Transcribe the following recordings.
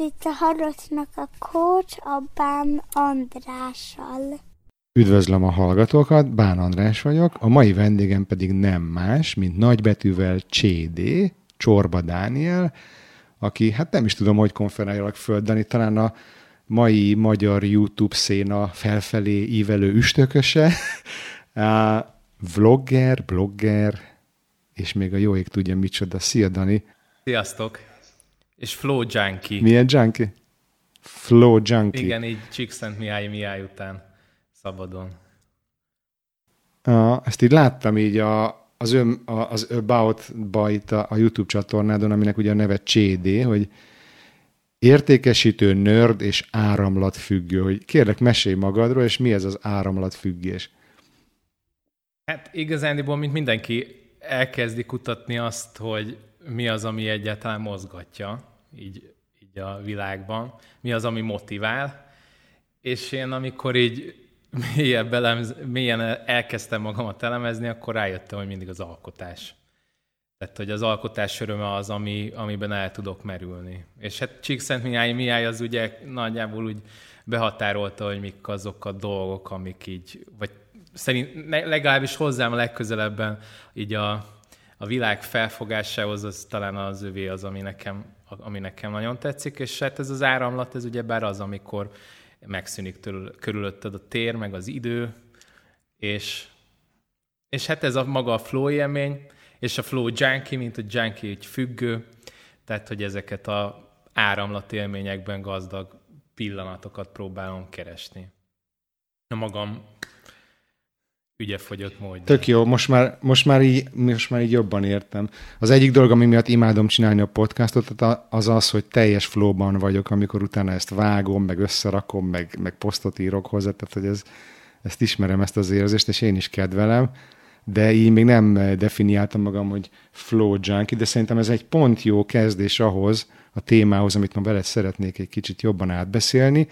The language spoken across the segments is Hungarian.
Ez itt a Harocnak a coach, a Bán Andrással. Üdvözlöm a hallgatókat, Bán András vagyok, a mai vendégem pedig nem más, mint nagybetűvel CD, Csorba Dániel, aki hát nem is tudom, hogy konferáljalak földeni, talán a mai magyar YouTube széna felfelé ívelő üstököse, vlogger, blogger, és még a jó ég tudja micsoda. Szia, Dani! Sziasztok! És Flow Junkie. Milyen junkie? Flow Junkie. Igen, így Csíkszent Mihály Mihály után szabadon. Uh, ezt így láttam így a, az, ön, a, az About Byte a, a YouTube csatornádon, aminek ugye a neve CD, hogy értékesítő, nörd és áramlatfüggő. Hogy kérlek, mesélj magadról, és mi ez az áramlatfüggés? Hát igazándiból, mint mindenki elkezdi kutatni azt, hogy mi az, ami egyáltalán mozgatja így, így a világban, mi az, ami motivál, és én amikor így mélyen, belemz, mélyen elkezdtem magamat elemezni, akkor rájöttem, hogy mindig az alkotás. Tehát, hogy az alkotás öröme az, ami, amiben el tudok merülni. És hát Csíkszentmihály Mihály az ugye nagyjából úgy behatárolta, hogy mik azok a dolgok, amik így, vagy szerint legalábbis hozzám legközelebben így a, a világ felfogásához, az talán az övé az, ami nekem, ami nekem nagyon tetszik, és hát ez az áramlat, ez ugye bár az, amikor megszűnik tőle, körülötted a tér, meg az idő, és, és hát ez a maga a flow élmény, és a flow junkie, mint a junkie egy függő, tehát hogy ezeket a áramlat élményekben gazdag pillanatokat próbálom keresni. A magam ügye fogyott módja. Tök jó, most már, most, már így, most már így jobban értem. Az egyik dolog, ami miatt imádom csinálni a podcastot, az az, hogy teljes flowban vagyok, amikor utána ezt vágom, meg összerakom, meg, meg posztot írok hozzá, tehát hogy ez, ezt ismerem, ezt az érzést, és én is kedvelem, de így még nem definiáltam magam, hogy flow junkie, de szerintem ez egy pont jó kezdés ahhoz, a témához, amit ma veled szeretnék egy kicsit jobban átbeszélni,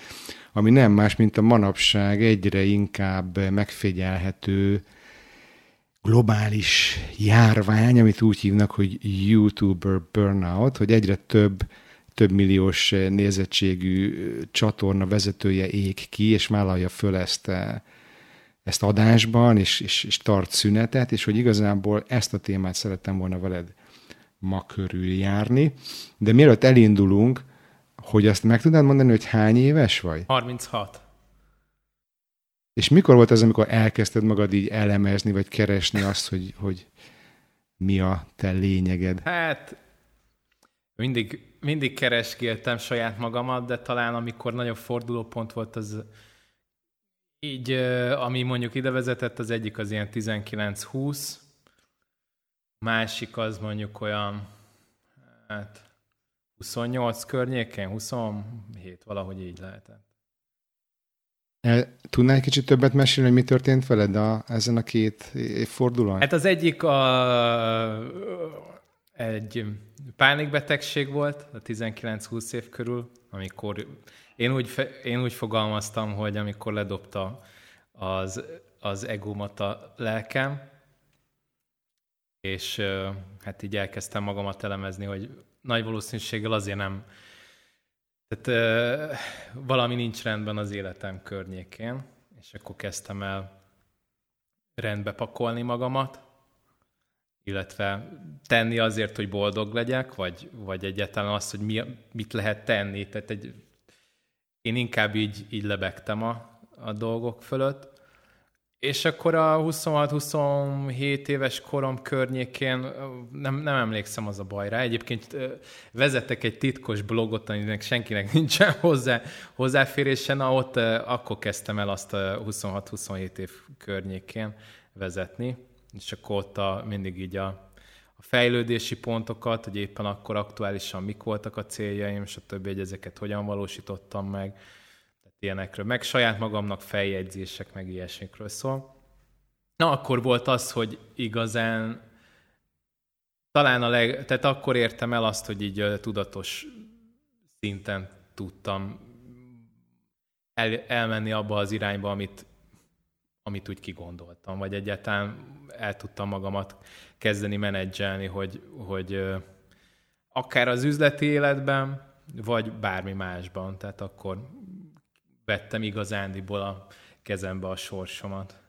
ami nem más, mint a manapság egyre inkább megfigyelhető globális járvány, amit úgy hívnak, hogy YouTuber burnout, hogy egyre több több milliós nézettségű csatorna vezetője ég ki, és vállalja föl ezt, ezt adásban, és, és, és tart szünetet, és hogy igazából ezt a témát szerettem volna veled ma körül járni. De mielőtt elindulunk, hogy azt meg tudnád mondani, hogy hány éves vagy? 36. És mikor volt az, amikor elkezdted magad így elemezni, vagy keresni azt, hogy, hogy mi a te lényeged? Hát mindig, mindig keresgéltem saját magamat, de talán amikor nagyobb fordulópont volt, az így, ami mondjuk ide vezetett, az egyik az ilyen 19-20, másik az mondjuk olyan, hát 28 környékén, 27, valahogy így lehetett. El, tudnál egy kicsit többet mesélni, hogy mi történt veled a, ezen a két évfordulón? Hát az egyik a, egy pánikbetegség volt a 19-20 év körül, amikor én úgy, én úgy fogalmaztam, hogy amikor ledobta az, az egómat a lelkem, és hát így elkezdtem magamat elemezni, hogy nagy valószínűséggel azért nem, tehát valami nincs rendben az életem környékén, és akkor kezdtem el rendbe pakolni magamat, illetve tenni azért, hogy boldog legyek, vagy, vagy egyáltalán azt, hogy mi, mit lehet tenni. Tehát egy, én inkább így, így lebegtem a, a dolgok fölött, és akkor a 26-27 éves korom környékén nem, nem emlékszem az a bajra. Egyébként vezettek egy titkos blogot, aminek senkinek nincsen hozzá, hozzáférése, na ott akkor kezdtem el azt a 26-27 év környékén vezetni, és akkor ott a, mindig így a, a fejlődési pontokat, hogy éppen akkor aktuálisan mik voltak a céljaim, stb., hogy ezeket hogyan valósítottam meg, ilyenekről, meg saját magamnak feljegyzések, meg ilyesmikről szól. Na, akkor volt az, hogy igazán talán a leg, tehát akkor értem el azt, hogy így tudatos szinten tudtam el, elmenni abba az irányba, amit, amit úgy kigondoltam, vagy egyáltalán el tudtam magamat kezdeni menedzselni, hogy, hogy akár az üzleti életben, vagy bármi másban. Tehát akkor vettem igazándiból a kezembe a sorsomat.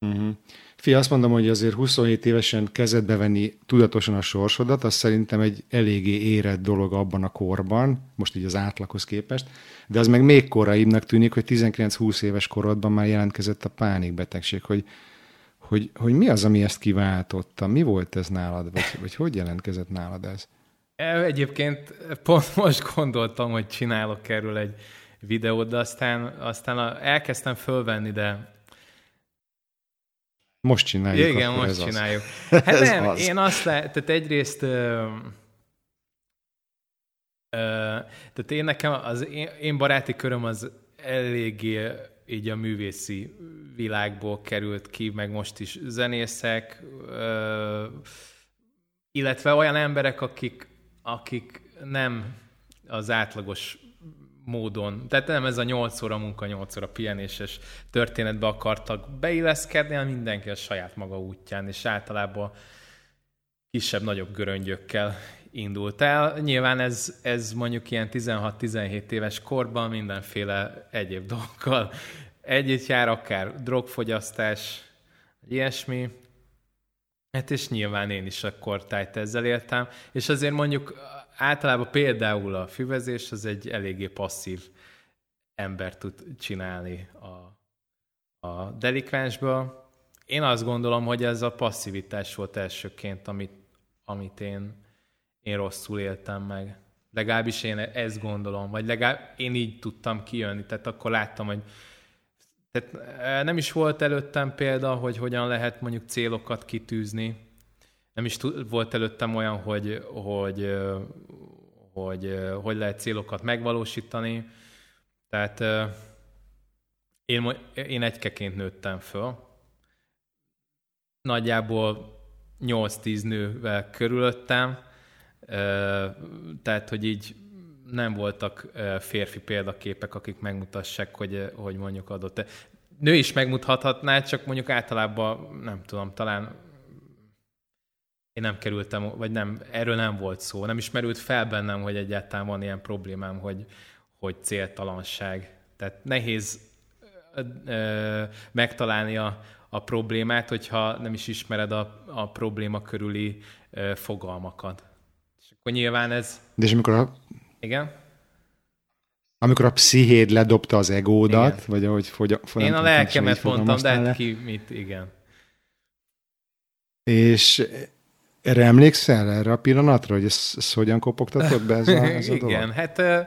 Uh-huh. Fia, azt mondom, hogy azért 27 évesen kezedbe venni tudatosan a sorsodat, az szerintem egy eléggé érett dolog abban a korban, most így az átlaghoz képest, de az meg még koraibbnak tűnik, hogy 19-20 éves korodban már jelentkezett a pánikbetegség, hogy, hogy, hogy mi az, ami ezt kiváltotta? Mi volt ez nálad, vagy, vagy hogy jelentkezett nálad ez? Egyébként pont most gondoltam, hogy csinálok erről egy videót, de aztán, aztán elkezdtem fölvenni, de most csináljuk. Igen, most csináljuk. Az. Hát ez nem, az. én azt lehet, tehát egyrészt ö, ö, tehát én nekem, az én, én baráti köröm az eléggé így a művészi világból került ki, meg most is zenészek, ö, illetve olyan emberek, akik, akik nem az átlagos módon, tehát nem ez a 8 óra munka, 8 óra pihenéses történetbe akartak beilleszkedni, hanem mindenki a saját maga útján, és általában kisebb-nagyobb göröngyökkel indult el. Nyilván ez, ez mondjuk ilyen 16-17 éves korban mindenféle egyéb dolgokkal együtt jár, akár drogfogyasztás, ilyesmi. Hát és nyilván én is akkor tájt ezzel éltem. És azért mondjuk általában például a füvezés az egy eléggé passzív ember tud csinálni a, a delikvensből. Én azt gondolom, hogy ez a passzivitás volt elsőként, amit, amit én, én rosszul éltem meg. Legalábbis én ezt gondolom, vagy legalább én így tudtam kijönni. Tehát akkor láttam, hogy tehát eh, nem is volt előttem példa, hogy hogyan lehet mondjuk célokat kitűzni, nem is volt előttem olyan, hogy, hogy, hogy, hogy lehet célokat megvalósítani. Tehát én, én egykeként nőttem föl. Nagyjából 8-10 nővel körülöttem, tehát hogy így nem voltak férfi példaképek, akik megmutassák, hogy, hogy mondjuk adott. Nő is megmutathatná, csak mondjuk általában, nem tudom, talán én nem kerültem, vagy nem, erről nem volt szó. Nem is merült fel bennem, hogy egyáltalán van ilyen problémám, hogy, hogy céltalanság. Tehát nehéz ö, ö, megtalálni a, a problémát, hogyha nem is ismered a, a probléma körüli ö, fogalmakat. És akkor nyilván ez... De és amikor a... Igen? Amikor a pszichéd ledobta az egódat, igen. vagy ahogy fogy, fogy, Én a lelkemet mondtam, de hát ki mit, igen. És erre emlékszel, erre a pillanatra, hogy ezt, ezt hogyan kopogtatott be ez a, ez a Igen, dolog? hát ö,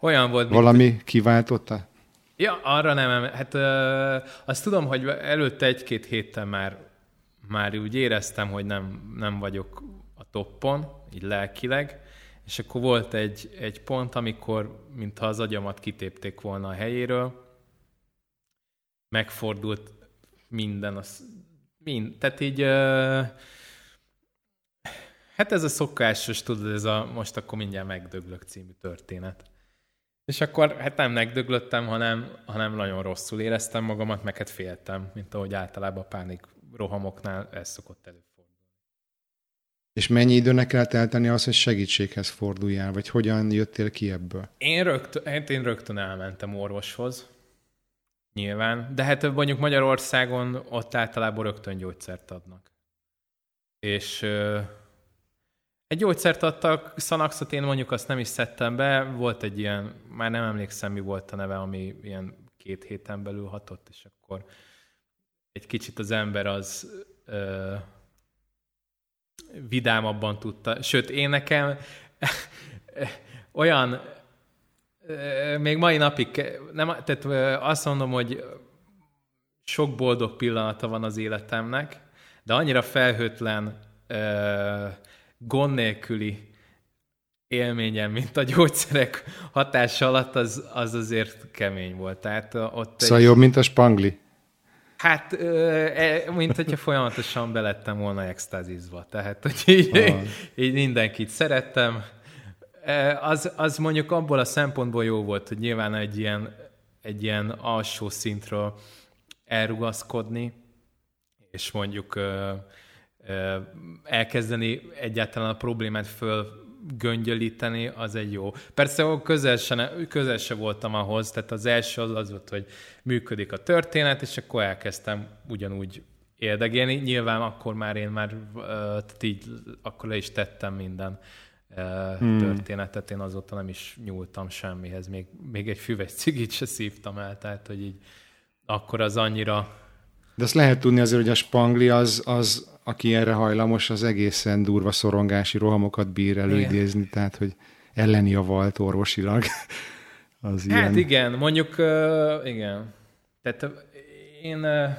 olyan volt. Valami mint... kiváltotta? Ja, arra nem, hát ö, azt tudom, hogy előtte egy-két héttel már, már úgy éreztem, hogy nem, nem vagyok a toppon, így lelkileg, és akkor volt egy, egy pont, amikor mintha az agyamat kitépték volna a helyéről, megfordult minden, az, mind, tehát így ö, Hát ez a szokásos, tudod, ez a most akkor mindjárt megdöglök című történet. És akkor hát nem megdöglöttem, hanem, hanem nagyon rosszul éreztem magamat, meg hát féltem, mint ahogy általában a pánik rohamoknál ez szokott előfordulni. És mennyi időnek kell eltenni az, hogy segítséghez forduljál, vagy hogyan jöttél ki ebből? Én rögtön, hát én rögtön elmentem orvoshoz, nyilván, de hát mondjuk Magyarországon ott általában rögtön gyógyszert adnak. És egy gyógyszert adtak, Szanaxot én mondjuk azt nem is szedtem be, volt egy ilyen, már nem emlékszem mi volt a neve, ami ilyen két héten belül hatott, és akkor egy kicsit az ember az ö, vidámabban tudta. Sőt, én nekem olyan, ö, még mai napig, nem, tehát ö, azt mondom, hogy sok boldog pillanata van az életemnek, de annyira felhőtlen ö, gond nélküli élményem, mint a gyógyszerek hatása alatt, az, az azért kemény volt. Tehát ott szóval egy... jobb, mint a spangli? Hát, e, mint hogyha folyamatosan belettem volna extázizva. Tehát, hogy így, ah. így mindenkit szerettem. Az, az mondjuk abból a szempontból jó volt, hogy nyilván egy ilyen, egy ilyen alsó szintről elrugaszkodni, és mondjuk elkezdeni egyáltalán a problémát föl göngyölíteni, az egy jó. Persze közel se, közel se voltam ahhoz, tehát az első az az volt, hogy működik a történet, és akkor elkezdtem ugyanúgy érdegélni. Nyilván akkor már én már, tehát így akkor le is tettem minden hmm. történetet, én azóta nem is nyúltam semmihez, még, még egy füves cigit se szívtam el, tehát hogy így akkor az annyira... De azt lehet tudni azért, hogy a spangli az, az aki erre hajlamos, az egészen durva szorongási rohamokat bír előidézni, igen. tehát hogy elleni a volt orvosilag. az hát ilyen... igen, mondjuk uh, igen. Tehát én uh,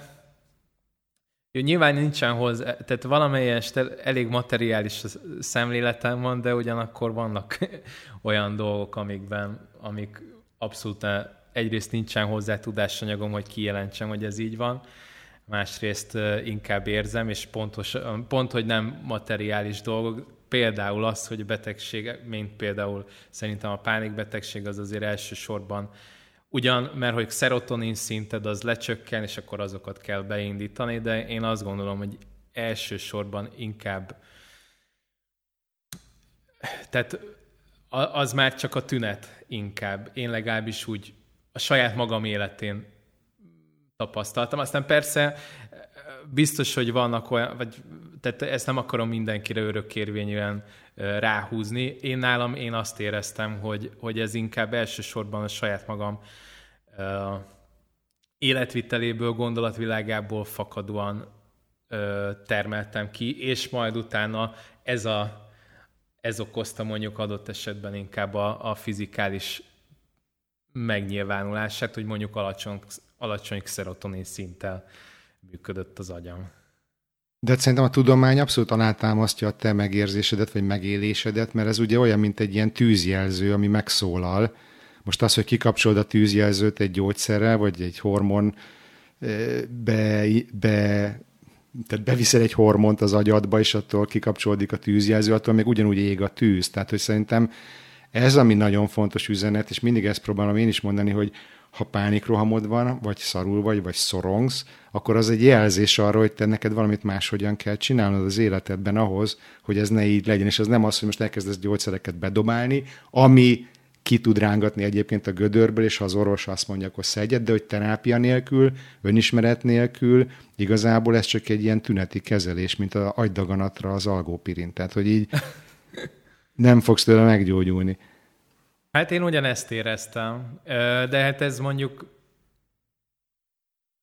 jó, nyilván nincsen hozzá, tehát valamelyest elég materiális szemléletem van, de ugyanakkor vannak olyan dolgok, amikben, amik abszolút egyrészt nincsen hozzá tudásanyagom, hogy kijelentsem, hogy ez így van, másrészt inkább érzem, és pontos, pont, hogy nem materiális dolgok, például az, hogy a betegség, mint például szerintem a pánikbetegség az azért elsősorban Ugyan, mert hogy szerotonin szinted az lecsökken, és akkor azokat kell beindítani, de én azt gondolom, hogy elsősorban inkább tehát az már csak a tünet inkább. Én legalábbis úgy a saját magam életén tapasztaltam. Aztán persze biztos, hogy vannak olyan, vagy tehát ezt nem akarom mindenkire örökkérvényűen ráhúzni. Én nálam én azt éreztem, hogy, hogy ez inkább elsősorban a saját magam uh, életviteléből, gondolatvilágából fakadóan uh, termeltem ki, és majd utána ez, a, ez okozta mondjuk adott esetben inkább a, a fizikális megnyilvánulását, hogy mondjuk alacsony, alacsony szerotonin szinttel működött az agyam. De szerintem a tudomány abszolút alátámasztja a te megérzésedet, vagy megélésedet, mert ez ugye olyan, mint egy ilyen tűzjelző, ami megszólal. Most az, hogy kikapcsolod a tűzjelzőt egy gyógyszerrel, vagy egy hormon, be, be tehát beviszel egy hormont az agyadba, és attól kikapcsolódik a tűzjelző, attól még ugyanúgy ég a tűz. Tehát, hogy szerintem ez, ami nagyon fontos üzenet, és mindig ezt próbálom én is mondani, hogy ha pánikrohamod van, vagy szarul vagy, vagy szorongsz, akkor az egy jelzés arra, hogy te neked valamit máshogyan kell csinálnod az életedben ahhoz, hogy ez ne így legyen. És az nem az, hogy most elkezdesz gyógyszereket bedobálni, ami ki tud rángatni egyébként a gödörből, és ha az orvos azt mondja, akkor szedjed, de hogy terápia nélkül, önismeret nélkül, igazából ez csak egy ilyen tüneti kezelés, mint az agydaganatra az algópirin. Tehát, hogy így nem fogsz tőle meggyógyulni. Hát én ugyanezt éreztem, de hát ez mondjuk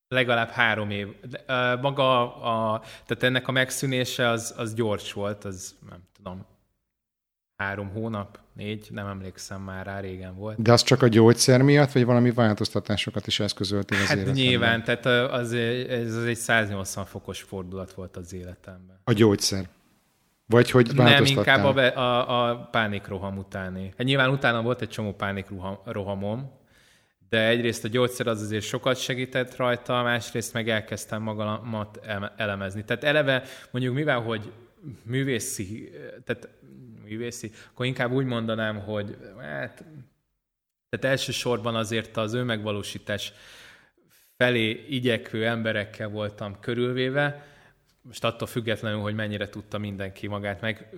legalább három év. Maga a, tehát ennek a megszűnése az, az gyors volt, az nem tudom, három hónap, négy, nem emlékszem már rá, régen volt. De az csak a gyógyszer miatt, vagy valami változtatásokat is eszközöltél az hát életemben? nyilván, tehát az, ez az egy 180 fokos fordulat volt az életemben. A gyógyszer? Vagy hogy Nem, inkább a, a, a pánikroham utáni. Hát nyilván utána volt egy csomó pánikrohamom, de egyrészt a gyógyszer az azért sokat segített rajta, másrészt meg elkezdtem magamat elemezni. Tehát eleve mondjuk mivel, hogy művészi, tehát művészi, akkor inkább úgy mondanám, hogy hát, tehát elsősorban azért az önmegvalósítás felé igyekvő emberekkel voltam körülvéve, most attól függetlenül, hogy mennyire tudta mindenki magát meg,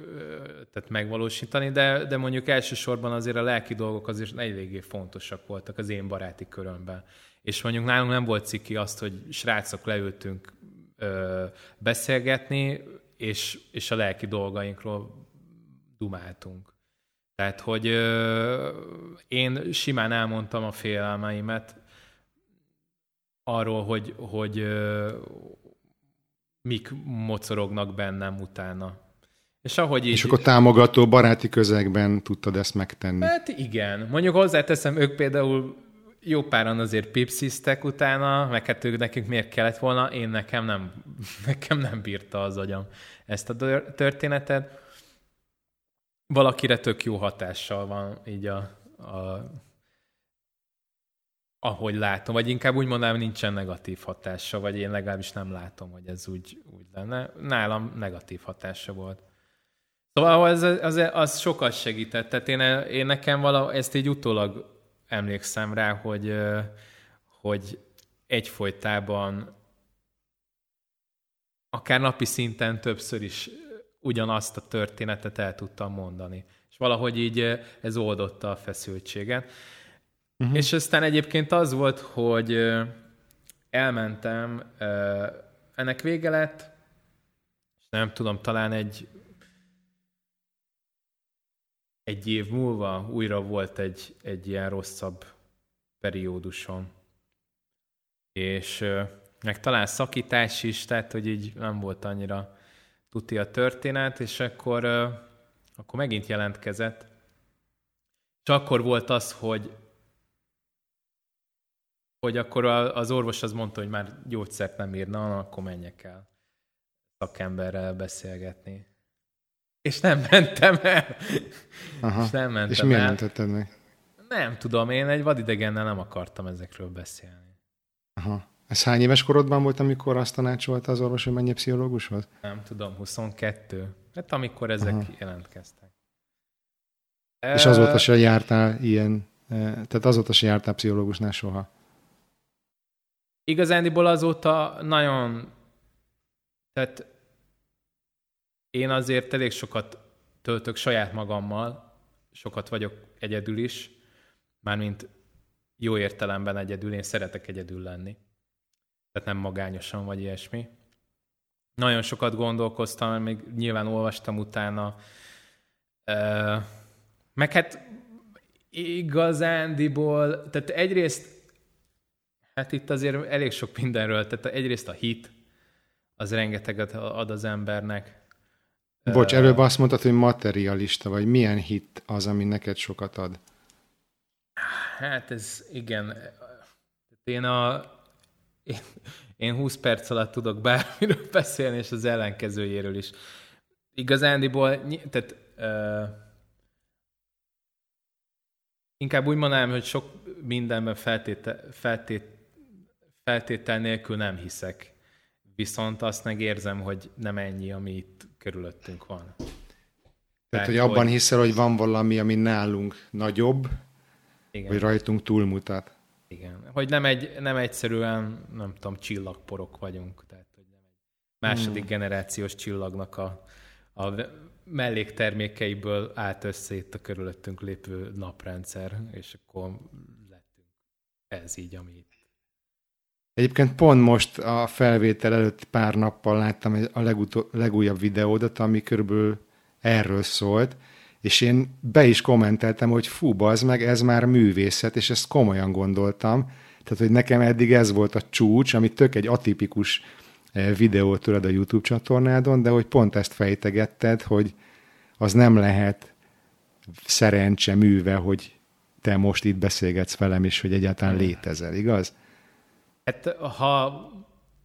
tehát megvalósítani, de, de mondjuk elsősorban azért a lelki dolgok azért eléggé fontosak voltak az én baráti körömben. És mondjuk nálunk nem volt ciki azt, hogy srácok leültünk ö, beszélgetni, és, és a lelki dolgainkról dumáltunk. Tehát, hogy ö, én simán elmondtam a félelmeimet arról, hogy, hogy, ö, mik mocorognak bennem utána. És, ahogy így... és akkor támogató, baráti közegben tudtad ezt megtenni. Hát igen. Mondjuk hozzáteszem, ők például jó páran azért pipsziztek utána, meg hát ők nekik miért kellett volna, én nekem nem, nekem nem bírta az agyam ezt a történetet. Valakire tök jó hatással van így a, a ahogy látom, vagy inkább úgy mondanám, nincsen negatív hatása, vagy én legalábbis nem látom, hogy ez úgy, úgy lenne. Nálam negatív hatása volt. Szóval az, az, az sokat segített. Tehát én, én nekem vala, ezt így utólag emlékszem rá, hogy, hogy egyfolytában akár napi szinten többször is ugyanazt a történetet el tudtam mondani. És valahogy így ez oldotta a feszültséget. Uh-huh. És aztán egyébként az volt, hogy elmentem, ennek vége lett, nem tudom, talán egy egy év múlva újra volt egy, egy ilyen rosszabb periódusom. És meg talán szakítás is, tehát hogy így nem volt annyira tuti a történet, és akkor, akkor megint jelentkezett. És akkor volt az, hogy hogy akkor az orvos az mondta, hogy már gyógyszert nem írna, akkor menjek el szakemberrel beszélgetni. És nem mentem el. Aha. És nem mentem És miért mentetted meg? Nem tudom, én egy vadidegennel nem akartam ezekről beszélni. Aha. Ez hány éves korodban volt, amikor azt tanácsolta az orvos, hogy menjél pszichológushoz? Nem tudom, 22. Hát amikor ezek Aha. jelentkeztek. És azóta se jártál ilyen, eh, tehát azóta se jártál pszichológusnál soha. Igazándiból azóta nagyon, tehát én azért elég sokat töltök saját magammal, sokat vagyok egyedül is, mármint jó értelemben egyedül, én szeretek egyedül lenni. Tehát nem magányosan vagy ilyesmi. Nagyon sokat gondolkoztam, még nyilván olvastam utána. Meg hát igazándiból, tehát egyrészt Hát itt azért elég sok mindenről, tehát egyrészt a hit, az rengeteget ad az embernek. Bocs, Ö, előbb azt mondtad, hogy materialista vagy. Milyen hit az, ami neked sokat ad? Hát ez igen. Én a én, én 20 perc alatt tudok bármiről beszélni, és az ellenkezőjéről is. Igazándiból, tehát uh, inkább úgy mondanám, hogy sok mindenben feltétel, feltét, feltétel nélkül nem hiszek. Viszont azt megérzem, hogy nem ennyi, ami itt körülöttünk van. Tehát, hogy abban hiszel, hogy van valami, ami nálunk nagyobb, igen. vagy rajtunk túlmutat. Igen. Hogy nem, egy, nem egyszerűen, nem tudom, csillagporok vagyunk. Tehát, hogy nem egy második hmm. generációs csillagnak a, a melléktermékeiből állt össze itt a körülöttünk lépő naprendszer, és akkor lettünk ez így, ami itt. Egyébként pont most a felvétel előtt pár nappal láttam a legutó, legújabb videódat, ami körülbelül erről szólt, és én be is kommenteltem, hogy fú, az meg, ez már művészet, és ezt komolyan gondoltam. Tehát, hogy nekem eddig ez volt a csúcs, ami tök egy atipikus eh, videó tőled a YouTube csatornádon, de hogy pont ezt fejtegetted, hogy az nem lehet szerencse műve, hogy te most itt beszélgetsz velem, és hogy egyáltalán létezel, igaz? Hát ha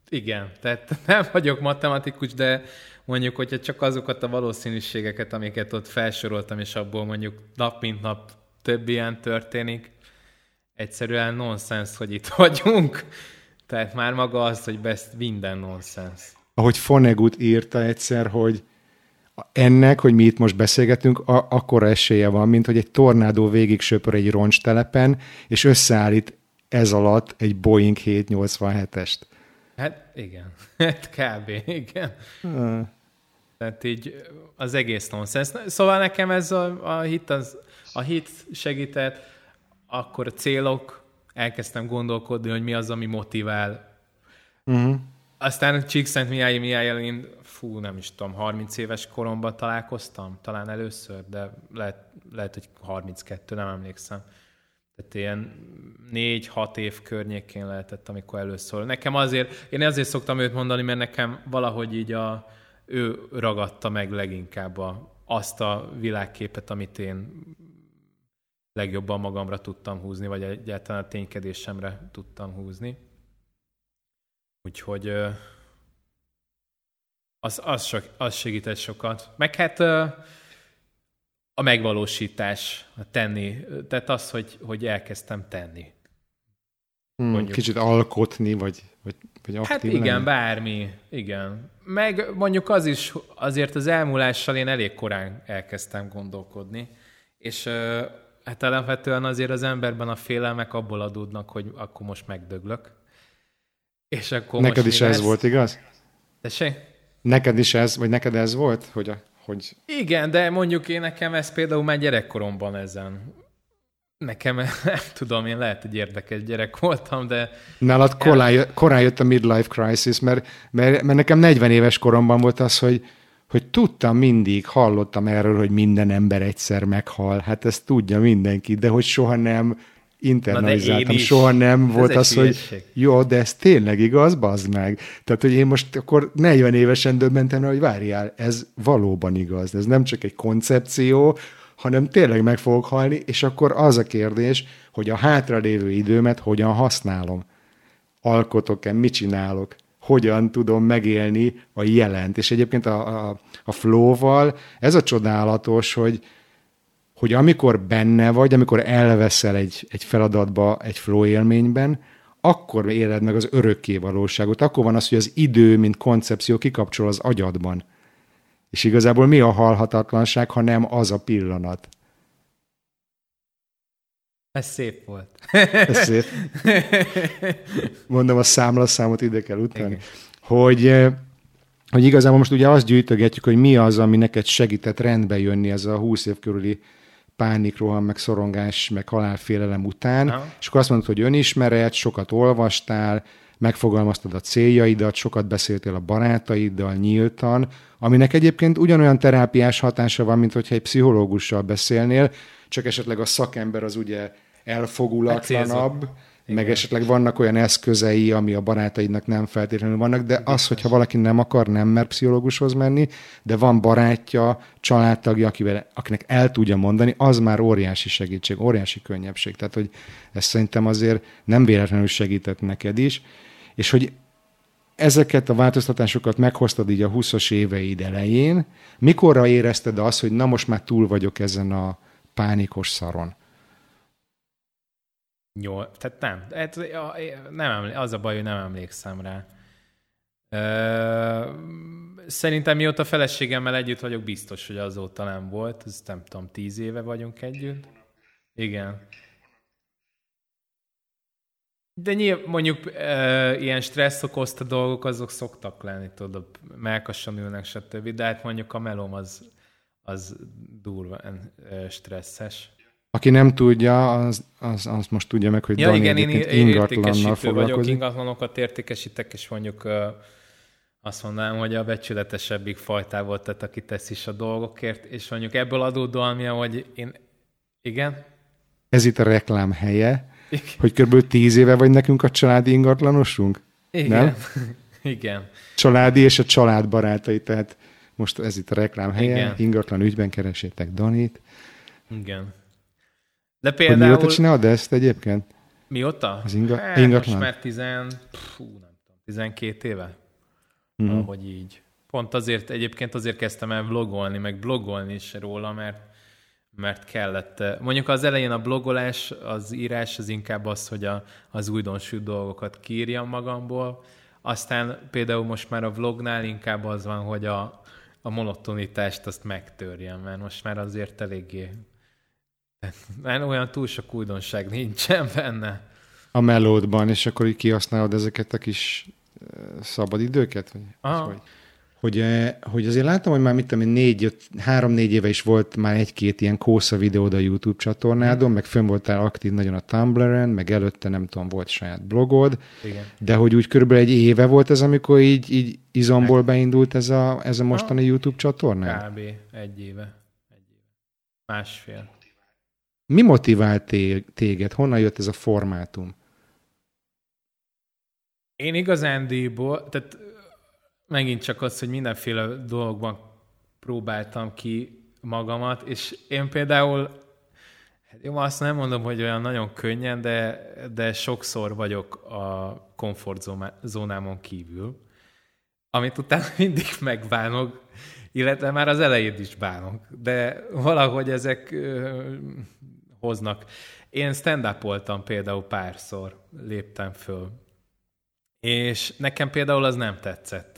igen, tehát nem vagyok matematikus, de mondjuk, hogyha csak azokat a valószínűségeket, amiket ott felsoroltam, és abból mondjuk nap mint nap több ilyen történik, egyszerűen nonsens, hogy itt vagyunk. Tehát már maga az, hogy best minden nonsens. ahogy Fonegut írta egyszer, hogy ennek, hogy mi itt most beszélgetünk, a- akkora esélye van, mint hogy egy tornádó végig söpör egy roncstelepen, és összeállít ez alatt egy Boeing 787-est. Hát igen, hát kb. igen. Hmm. Tehát így az egész nonsens. Szóval nekem ez a, a hit, az, a hit segített, akkor a célok, elkezdtem gondolkodni, hogy mi az, ami motivál. Uh-huh. Aztán Csíkszentmihály Mihályjal én, fú, nem is tudom, 30 éves koromban találkoztam, talán először, de lehet, lehet hogy 32, nem emlékszem. Tehát ilyen négy-hat év környékén lehetett, amikor először. Nekem azért, én azért szoktam őt mondani, mert nekem valahogy így a, ő ragadta meg leginkább a, azt a világképet, amit én legjobban magamra tudtam húzni, vagy egyáltalán a ténykedésemre tudtam húzni. Úgyhogy az, az, az segített sokat. Meg hát a megvalósítás, a tenni, tehát az, hogy, hogy elkezdtem tenni. Hmm, Mondjuk. kicsit alkotni, vagy, vagy, vagy aktív Hát igen, lenni. bármi, igen. Meg mondjuk az is, azért az elmúlással én elég korán elkezdtem gondolkodni, és hát alapvetően azért az emberben a félelmek abból adódnak, hogy akkor most megdöglök. És akkor Neked most is ez lesz? volt, igaz? Tessék? Neked is ez, vagy neked ez volt, hogy a hogy... Igen, de mondjuk én nekem ez például már gyerekkoromban ezen. Nekem, nem tudom, én lehet, hogy érdekes gyerek voltam, de... Nálad korán, korán jött a midlife crisis, mert, mert, mert nekem 40 éves koromban volt az, hogy, hogy tudtam mindig, hallottam erről, hogy minden ember egyszer meghal. Hát ezt tudja mindenki, de hogy soha nem internalizáltam, soha nem volt az, hogy jó, de ez tényleg igaz, bazd meg. Tehát, hogy én most akkor 40 évesen döbbentem, hogy várjál, ez valóban igaz. Ez nem csak egy koncepció, hanem tényleg meg fogok halni, és akkor az a kérdés, hogy a hátralévő időmet hogyan használom. Alkotok-e, mit csinálok? Hogyan tudom megélni a jelent? És egyébként a, a, a flow-val ez a csodálatos, hogy, hogy amikor benne vagy, amikor elveszel egy, egy feladatba, egy flow élményben, akkor éled meg az örökké valóságot. Akkor van az, hogy az idő, mint koncepció kikapcsol az agyadban. És igazából mi a halhatatlanság, ha nem az a pillanat? Ez szép volt. Ez szép. Mondom, a számlaszámot ide kell utáni. Hogy, eh, hogy igazából most ugye azt gyűjtögetjük, hogy mi az, ami neked segített rendbe jönni ez a 20 év körüli pánikroham, meg szorongás, meg halálfélelem után, Aha. és akkor azt mondod, hogy önismeret, sokat olvastál, megfogalmaztad a céljaidat, sokat beszéltél a barátaiddal nyíltan, aminek egyébként ugyanolyan terápiás hatása van, mint hogyha egy pszichológussal beszélnél, csak esetleg a szakember az ugye elfogulatlanabb, igen. meg esetleg vannak olyan eszközei, ami a barátaidnak nem feltétlenül vannak, de az, hogyha valaki nem akar, nem mer pszichológushoz menni, de van barátja, családtagja, akivel, akinek el tudja mondani, az már óriási segítség, óriási könnyebbség. Tehát, hogy ez szerintem azért nem véletlenül segített neked is, és hogy ezeket a változtatásokat meghoztad így a 20-as éveid elején, mikorra érezted azt, hogy na most már túl vagyok ezen a pánikos szaron? Jó, tehát nem. Hát, nem emlé- az a baj, hogy nem emlékszem rá. szerintem mióta feleségemmel együtt vagyok, biztos, hogy azóta nem volt. Ez nem tudom, tíz éve vagyunk együtt. Igen. De nyilván mondjuk e, ilyen stressz okozta dolgok, azok szoktak lenni, tudod, melkasan ülnek, stb. De hát mondjuk a melom az, az durva stresszes. Aki nem tudja, az, az, az most tudja meg, hogy ja, Dani igen, én, ingatlannal foglalkozik. vagyok, ingatlanokat értékesítek, és mondjuk uh, azt mondanám, hogy a becsületesebbik fajtával tett, aki tesz is a dolgokért, és mondjuk ebből adódóan, hogy én... Igen? Ez itt a reklám helye, igen. hogy kb. tíz éve vagy nekünk a családi ingatlanosunk? Igen. Nem? Igen. Családi és a család barátai, tehát most ez itt a reklám helye, Igen. ingatlan ügyben keresétek Danit. Igen. De például... Hogy mióta csinálod ezt egyébként? Mióta? Az inga... hát, ingatlan? Most már tizen... Fú, nem tudom, 12 éve? Mm-hmm. Ahogy így. Pont azért, egyébként azért kezdtem el vlogolni, meg blogolni is róla, mert mert kellett. Mondjuk az elején a blogolás, az írás az inkább az, hogy a, az újdonsült dolgokat kírjam magamból. Aztán például most már a vlognál inkább az van, hogy a, a monotonitást azt megtörjem, mert most már azért eléggé mert olyan túl sok újdonság nincsen benne. A melódban, és akkor így kihasználod ezeket a kis szabadidőket? Vagy, vagy, hogy, hogy azért láttam, hogy már mit tudom négy, három-négy éve is volt már egy-két ilyen kósza videód a YouTube csatornádon, mm. meg fönn voltál aktív nagyon a Tumblr-en, meg előtte nem tudom, volt saját blogod, Igen. de hogy úgy körülbelül egy éve volt ez, amikor így, így izomból beindult ez a, ez a mostani ah, YouTube csatorná? Kb. egy éve. Egy éve. Másfél. Mi motivált téged? Honnan jött ez a formátum? Én igazándiból, tehát megint csak az, hogy mindenféle dologban próbáltam ki magamat, és én például, hát jó, azt nem mondom, hogy olyan nagyon könnyen, de, de sokszor vagyok a komfortzónámon kívül, amit utána mindig megbánok, illetve már az elején is bánok, de valahogy ezek hoznak. Én stand voltam például párszor, léptem föl. És nekem például az nem tetszett.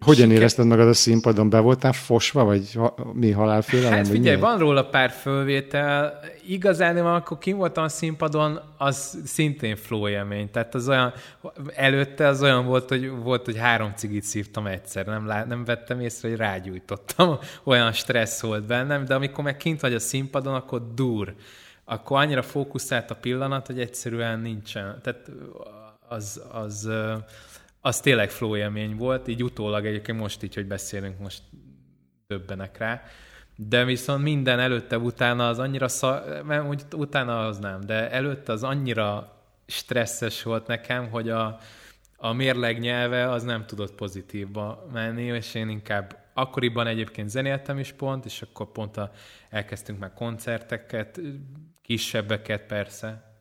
Hogyan érezted magad a színpadon? Be voltál fosva, vagy ha, mi halálfélelem? Hát figyelj, van róla pár fölvétel. Igazán, amikor kim voltam a színpadon, az szintén flow élmény. Tehát az olyan, előtte az olyan volt, hogy, volt, hogy három cigit szívtam egyszer. Nem, lá, nem vettem észre, hogy rágyújtottam. Olyan stressz volt bennem, de amikor meg kint vagy a színpadon, akkor dur. Akkor annyira fókuszált a pillanat, hogy egyszerűen nincsen. Tehát az, az, az tényleg flow élmény volt, így utólag egyébként most így, hogy beszélünk, most döbbenek rá. De viszont minden előtte, utána az annyira szar, mert utána az nem, de előtte az annyira stresszes volt nekem, hogy a, a mérleg nyelve az nem tudott pozitívba menni, és én inkább akkoriban egyébként zenéltem is pont, és akkor pont a, elkezdtünk már koncerteket, kisebbeket persze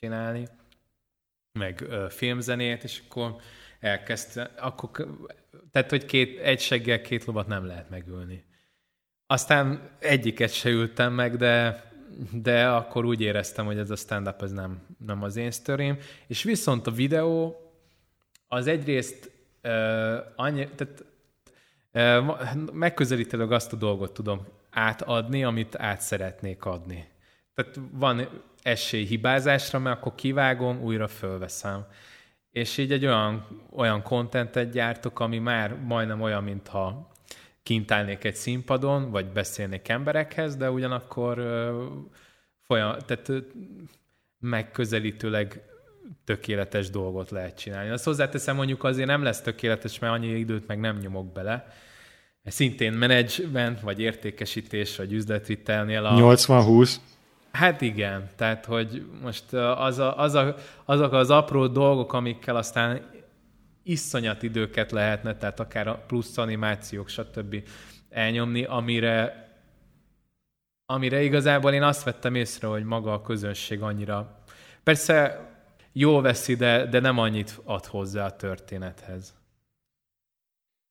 csinálni, meg ö, filmzenét, és akkor elkezdte, akkor, tehát, hogy két, egy seggel két lovat nem lehet megülni. Aztán egyiket se ültem meg, de, de akkor úgy éreztem, hogy ez a stand-up ez nem, nem az én sztorím. És viszont a videó az egyrészt uh, annyi, tehát uh, megközelítőleg azt a dolgot tudom átadni, amit át szeretnék adni. Tehát van esély hibázásra, mert akkor kivágom, újra fölveszem. És így egy olyan, olyan contentet gyártok, ami már majdnem olyan, mintha kint állnék egy színpadon, vagy beszélnék emberekhez, de ugyanakkor folyam, tehát megközelítőleg tökéletes dolgot lehet csinálni. Azt hozzáteszem, mondjuk azért nem lesz tökéletes, mert annyi időt meg nem nyomok bele. Szintén menedzsment, vagy értékesítés, vagy üzletvitelnél a... 80-20. Hát igen, tehát hogy most az a, az a, azok az apró dolgok, amikkel aztán iszonyat időket lehetne, tehát akár a plusz animációk, stb. elnyomni, amire amire igazából én azt vettem észre, hogy maga a közönség annyira... Persze jó veszi, de, de nem annyit ad hozzá a történethez.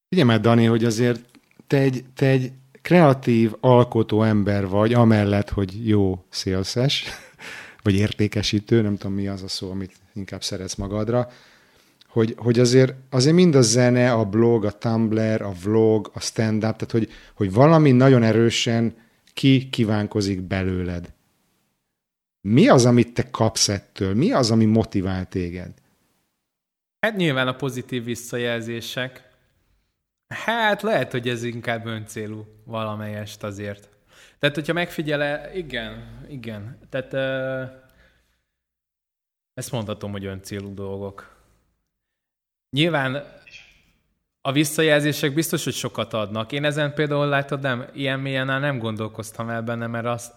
Figyelj már, Dani, hogy azért te egy, te egy kreatív, alkotó ember vagy, amellett, hogy jó szélszes, vagy értékesítő, nem tudom mi az a szó, amit inkább szeretsz magadra, hogy, hogy azért, azért mind a zene, a blog, a Tumblr, a vlog, a stand-up, tehát hogy, hogy valami nagyon erősen ki kívánkozik belőled. Mi az, amit te kapsz ettől? Mi az, ami motivál téged? Hát nyilván a pozitív visszajelzések, Hát lehet, hogy ez inkább öncélú valamelyest azért. Tehát, hogyha megfigyele, igen, igen. Tehát uh, ezt mondhatom, hogy öncélú dolgok. Nyilván a visszajelzések biztos, hogy sokat adnak. Én ezen például látod, nem, ilyen mélyen nem gondolkoztam el benne, mert az,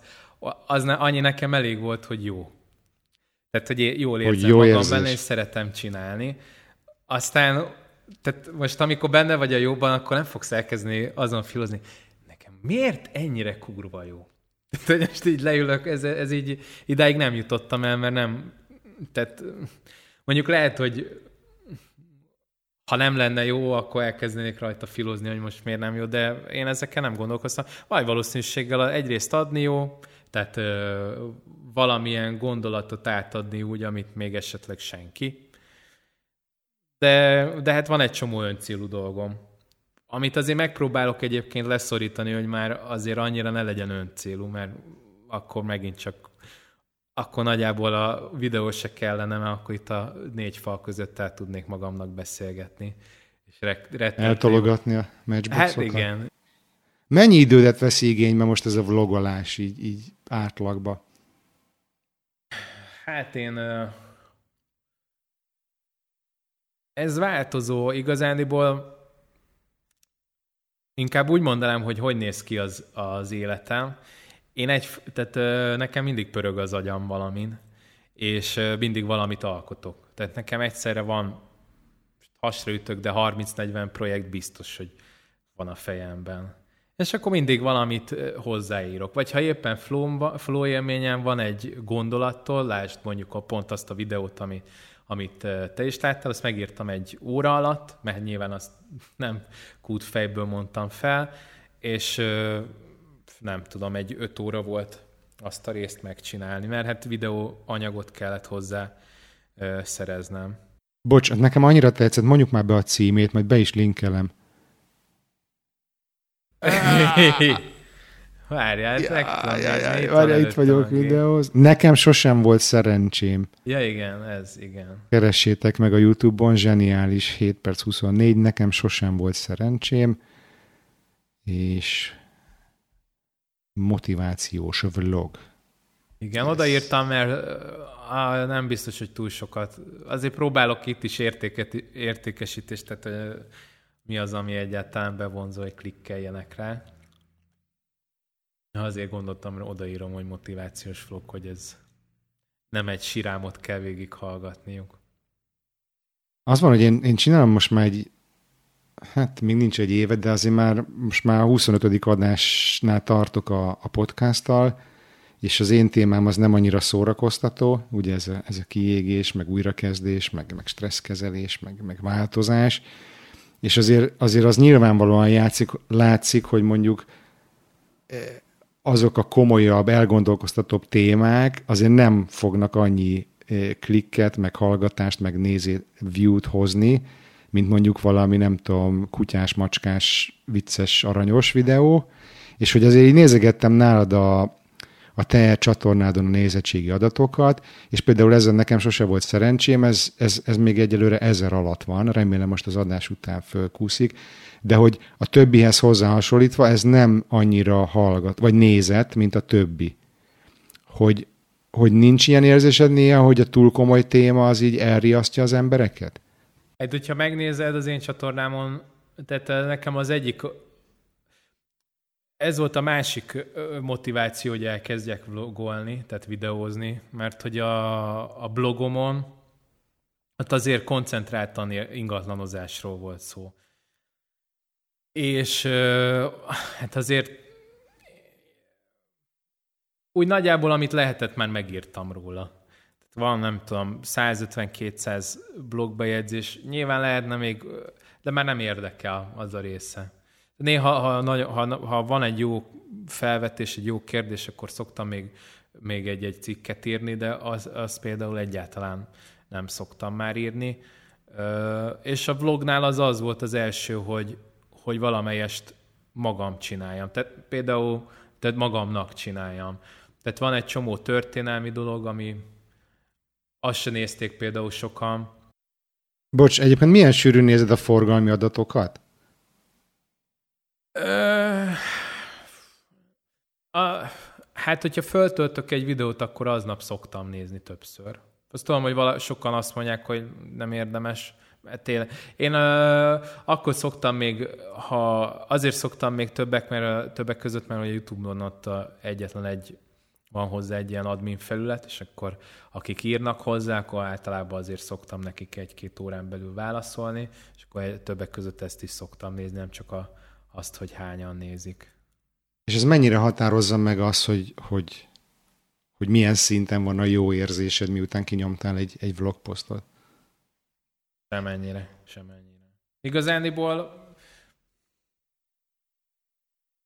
az ne, annyi nekem elég volt, hogy jó. Tehát, hogy jól érzem hogy jó magam érzés. benne, és szeretem csinálni. Aztán tehát most amikor benne vagy a jóban, akkor nem fogsz elkezdeni azon filozni, nekem miért ennyire kurva jó? Tehát most így leülök, ez, ez így idáig nem jutottam el, mert nem, tehát mondjuk lehet, hogy ha nem lenne jó, akkor elkezdenék rajta filozni, hogy most miért nem jó, de én ezekkel nem gondolkoztam. Vagy valószínűséggel egyrészt adni jó, tehát ö, valamilyen gondolatot átadni úgy, amit még esetleg senki, de, de hát van egy csomó öncélú dolgom. Amit azért megpróbálok egyébként leszorítani, hogy már azért annyira ne legyen öncélú, mert akkor megint csak akkor nagyjából a videó se kellene, mert akkor itt a négy fal között el tudnék magamnak beszélgetni. És re- Eltologatni a matchboxokat? Hát igen. Mennyi idődet vesz igénybe most ez a vlogolás így, így átlagba? Hát én ez változó igazániból. Inkább úgy mondanám, hogy hogy néz ki az, az életem. Én egy, tehát nekem mindig pörög az agyam valamin, és mindig valamit alkotok. Tehát nekem egyszerre van, hasra ütök, de 30-40 projekt biztos, hogy van a fejemben. És akkor mindig valamit hozzáírok. Vagy ha éppen flow, flow élményem van egy gondolattól, lásd mondjuk a pont azt a videót, ami amit te is láttál, azt megírtam egy óra alatt, mert nyilván azt nem kút fejből mondtam fel, és nem tudom, egy öt óra volt azt a részt megcsinálni, mert hát videó anyagot kellett hozzá szereznem. Bocs, nekem annyira tetszett, mondjuk már be a címét, majd be is linkelem. Várjál, ja, ja, ja, ja, várjál, itt vagyok videóz. Nekem sosem volt szerencsém. Ja, igen, ez, igen. Keressétek meg a Youtube-on, zseniális, 7 perc 24, nekem sosem volt szerencsém, és motivációs vlog. Igen, odaírtam, mert á, nem biztos, hogy túl sokat. Azért próbálok itt is értéket, értékesítést, tehát mi az, ami egyáltalán bevonzó, hogy klikkeljenek rá. Azért gondoltam, odaírom, hogy motivációs vlog, hogy ez nem egy sirámot kell végighallgatniuk. Az van, hogy én, én csinálom most már egy, hát még nincs egy éve, de azért már most már a 25. adásnál tartok a, a podcasttal, és az én témám az nem annyira szórakoztató, ugye ez a, ez a kiégés, meg újrakezdés, meg, meg stresszkezelés, meg, meg változás, és azért, azért az nyilvánvalóan játszik, látszik, hogy mondjuk eh, azok a komolyabb, elgondolkoztatóbb témák azért nem fognak annyi eh, klikket, meg hallgatást, meg nézét, view-t hozni, mint mondjuk valami, nem tudom, kutyás, macskás, vicces, aranyos videó, és hogy azért így nézegettem nálad a, a te csatornádon a nézettségi adatokat, és például ezzel nekem sose volt szerencsém, ez, ez, ez még egyelőre ezer alatt van, remélem most az adás után fölkúszik, de hogy a többihez hozzáhasonlítva ez nem annyira hallgat, vagy nézett, mint a többi. Hogy, hogy nincs ilyen érzésed néha, hogy a túl komoly téma az így elriasztja az embereket? Hát, hogyha megnézed az én csatornámon, tehát nekem az egyik ez volt a másik motiváció, hogy elkezdjek vlogolni, tehát videózni, mert hogy a, a blogomon hát azért koncentráltan ingatlanozásról volt szó. És hát azért úgy nagyjából, amit lehetett, már megírtam róla. Van, nem tudom, 150-200 blogbejegyzés. Nyilván lehetne még, de már nem érdekel az a része. Néha, ha, ha, ha van egy jó felvetés, egy jó kérdés, akkor szoktam még, még egy-egy cikket írni, de az, az például egyáltalán nem szoktam már írni. És a vlognál az az volt az első, hogy, hogy valamelyest magam csináljam. Tehát például tehát magamnak csináljam. Tehát van egy csomó történelmi dolog, ami azt se nézték például sokan. Bocs, egyébként milyen sűrűn nézed a forgalmi adatokat? Hát, hogyha föltöltök egy videót, akkor aznap szoktam nézni többször. Azt tudom, hogy vala, sokan azt mondják, hogy nem érdemes. Tényleg. Én uh, akkor szoktam még, ha azért szoktam még többek, mert, többek között, mert a YouTube-on ott egyetlen egy van hozzá egy ilyen admin felület, és akkor akik írnak hozzá, akkor általában azért szoktam nekik egy-két órán belül válaszolni, és akkor többek között ezt is szoktam nézni, nem csak a, azt, hogy hányan nézik. És ez mennyire határozza meg azt, hogy, hogy, hogy milyen szinten van a jó érzésed, miután kinyomtál egy, egy vlogposztot? Semennyire, semennyire. Igazániból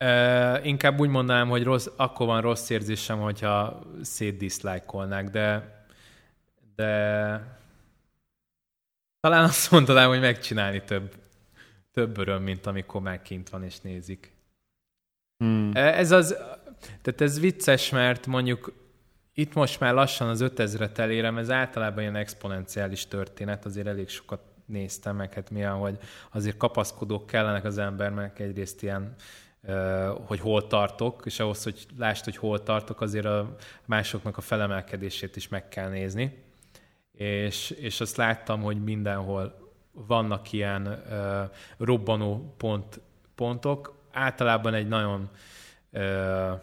Uh, inkább úgy mondanám, hogy rossz, akkor van rossz érzésem, hogyha szétdiszlájkolnák, de, de talán azt mondanám, hogy megcsinálni több több öröm, mint amikor már kint van és nézik. Hmm. Ez az, tehát ez vicces, mert mondjuk itt most már lassan az 5000-et elérem, ez általában ilyen exponenciális történet, azért elég sokat néztem meg, hát milyen, hogy azért kapaszkodók kellenek az embernek, egyrészt ilyen, hogy hol tartok, és ahhoz, hogy lásd, hogy hol tartok, azért a másoknak a felemelkedését is meg kell nézni. És, és azt láttam, hogy mindenhol vannak ilyen uh, robbanó pont, pontok. Általában egy nagyon uh,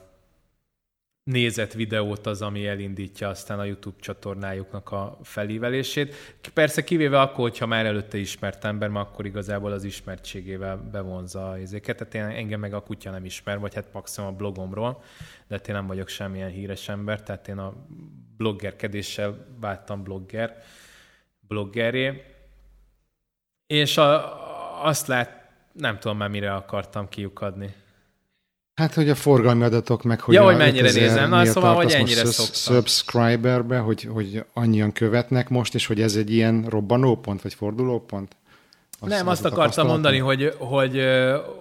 nézett videót az, ami elindítja aztán a YouTube csatornájuknak a felívelését. Persze kivéve akkor, hogyha már előtte ismert ember, mert akkor igazából az ismertségével bevonza a izéket. Tehát én, engem meg a kutya nem ismer, vagy hát maximum a blogomról, de hát én nem vagyok semmilyen híres ember, tehát én a bloggerkedéssel váltam blogger, bloggeré. És a, azt lát, nem tudom már mire akartam kiukadni. Hát, hogy a forgalmi adatok, meg hogy Ja, hogy mennyire 5000 nézem. Na, szóval, hogy ennyire szoktam. Subscriberbe, hogy, hogy annyian követnek most, és hogy ez egy ilyen robbanópont, vagy fordulópont? Nem, az azt akartam mondani, hogy, hogy,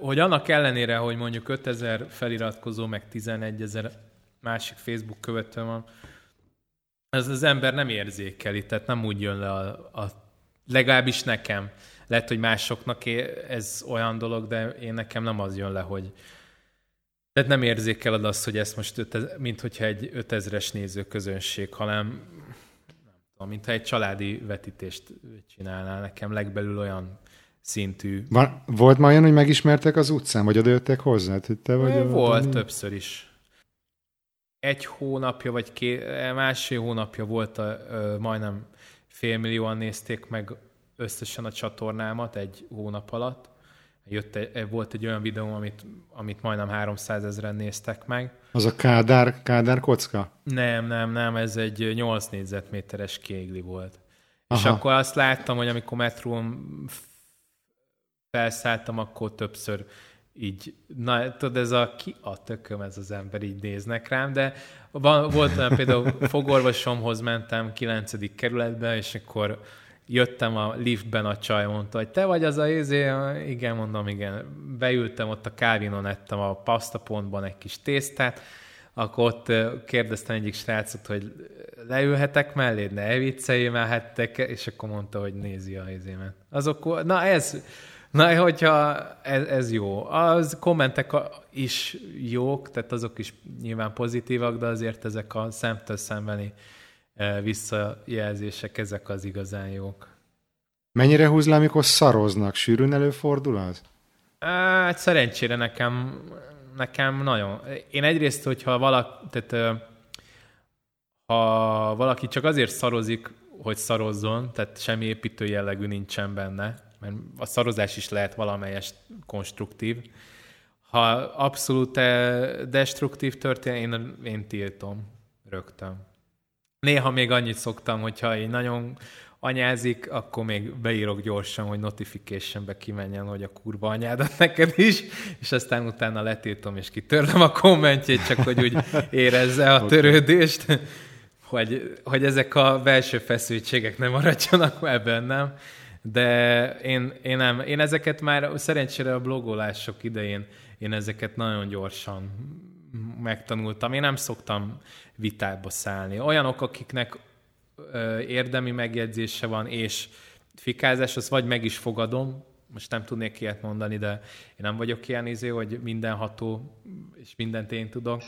hogy annak ellenére, hogy mondjuk 5000 feliratkozó, meg 11 ezer másik Facebook követő van, ez az ember nem érzékeli, tehát nem úgy jön le a, a legalábbis nekem. Lehet, hogy másoknak ez olyan dolog, de én nekem nem az jön le, hogy tehát nem érzékeled azt, hogy ezt most, öte, mint hogyha egy 5000-es nézőközönség, hanem nem tudom, mintha egy családi vetítést csinálnál nekem legbelül olyan szintű. Van, volt már olyan, hogy megismertek az utcán, vagy odajöttek hozzá? Hogy te vagy a- Volt többször is. Egy hónapja, vagy ké, másfél hónapja volt, a, ö, majdnem félmillióan nézték meg összesen a csatornámat egy hónap alatt. Jött egy, volt egy olyan videó, amit, amit majdnem 300 ezeren néztek meg. Az a Kádár, Kádár kocka? Nem, nem, nem, ez egy 8 négyzetméteres kégli volt. Aha. És akkor azt láttam, hogy amikor metrón felszálltam, akkor többször így, na tudod, ez a ki a tököm ez az ember, így néznek rám, de van, volt olyan például fogorvosomhoz mentem 9. kerületbe, és akkor jöttem a liftben, a csaj mondta, hogy te vagy az a izé, igen, mondom, igen. Beültem ott a kávinon, ettem a pasztapontban egy kis tésztát, akkor ott kérdeztem egyik srácot, hogy leülhetek melléd, ne vicceljél már, hát te ke-" és akkor mondta, hogy nézi a izémet. Azok, na ez, na hogyha ez, ez jó. Az kommentek is jók, tehát azok is nyilván pozitívak, de azért ezek a szemtől szembeni visszajelzések, ezek az igazán jók. Mennyire húz le, amikor szaroznak? Sűrűn előfordul az? Hát szerencsére nekem, nekem nagyon. Én egyrészt, hogyha valaki, tehát, ha valaki csak azért szarozik, hogy szarozzon, tehát semmi építő jellegű nincsen benne, mert a szarozás is lehet valamelyest konstruktív. Ha abszolút destruktív történet, én, én tiltom rögtön. Néha még annyit szoktam, hogyha én nagyon anyázik, akkor még beírok gyorsan, hogy notificationbe kimenjen, hogy a kurva anyádat neked is, és aztán utána letiltom, és kitörlöm a kommentjét, csak hogy úgy érezze a törődést, hogy, hogy ezek a belső feszültségek nem maradjanak már bennem. De én, én, nem, én ezeket már szerencsére a blogolások idején én ezeket nagyon gyorsan megtanultam. Én nem szoktam vitába szállni. Olyanok, akiknek érdemi megjegyzése van, és fikázás, azt vagy meg is fogadom, most nem tudnék ilyet mondani, de én nem vagyok ilyen izé, hogy mindenható, és mindent én tudok.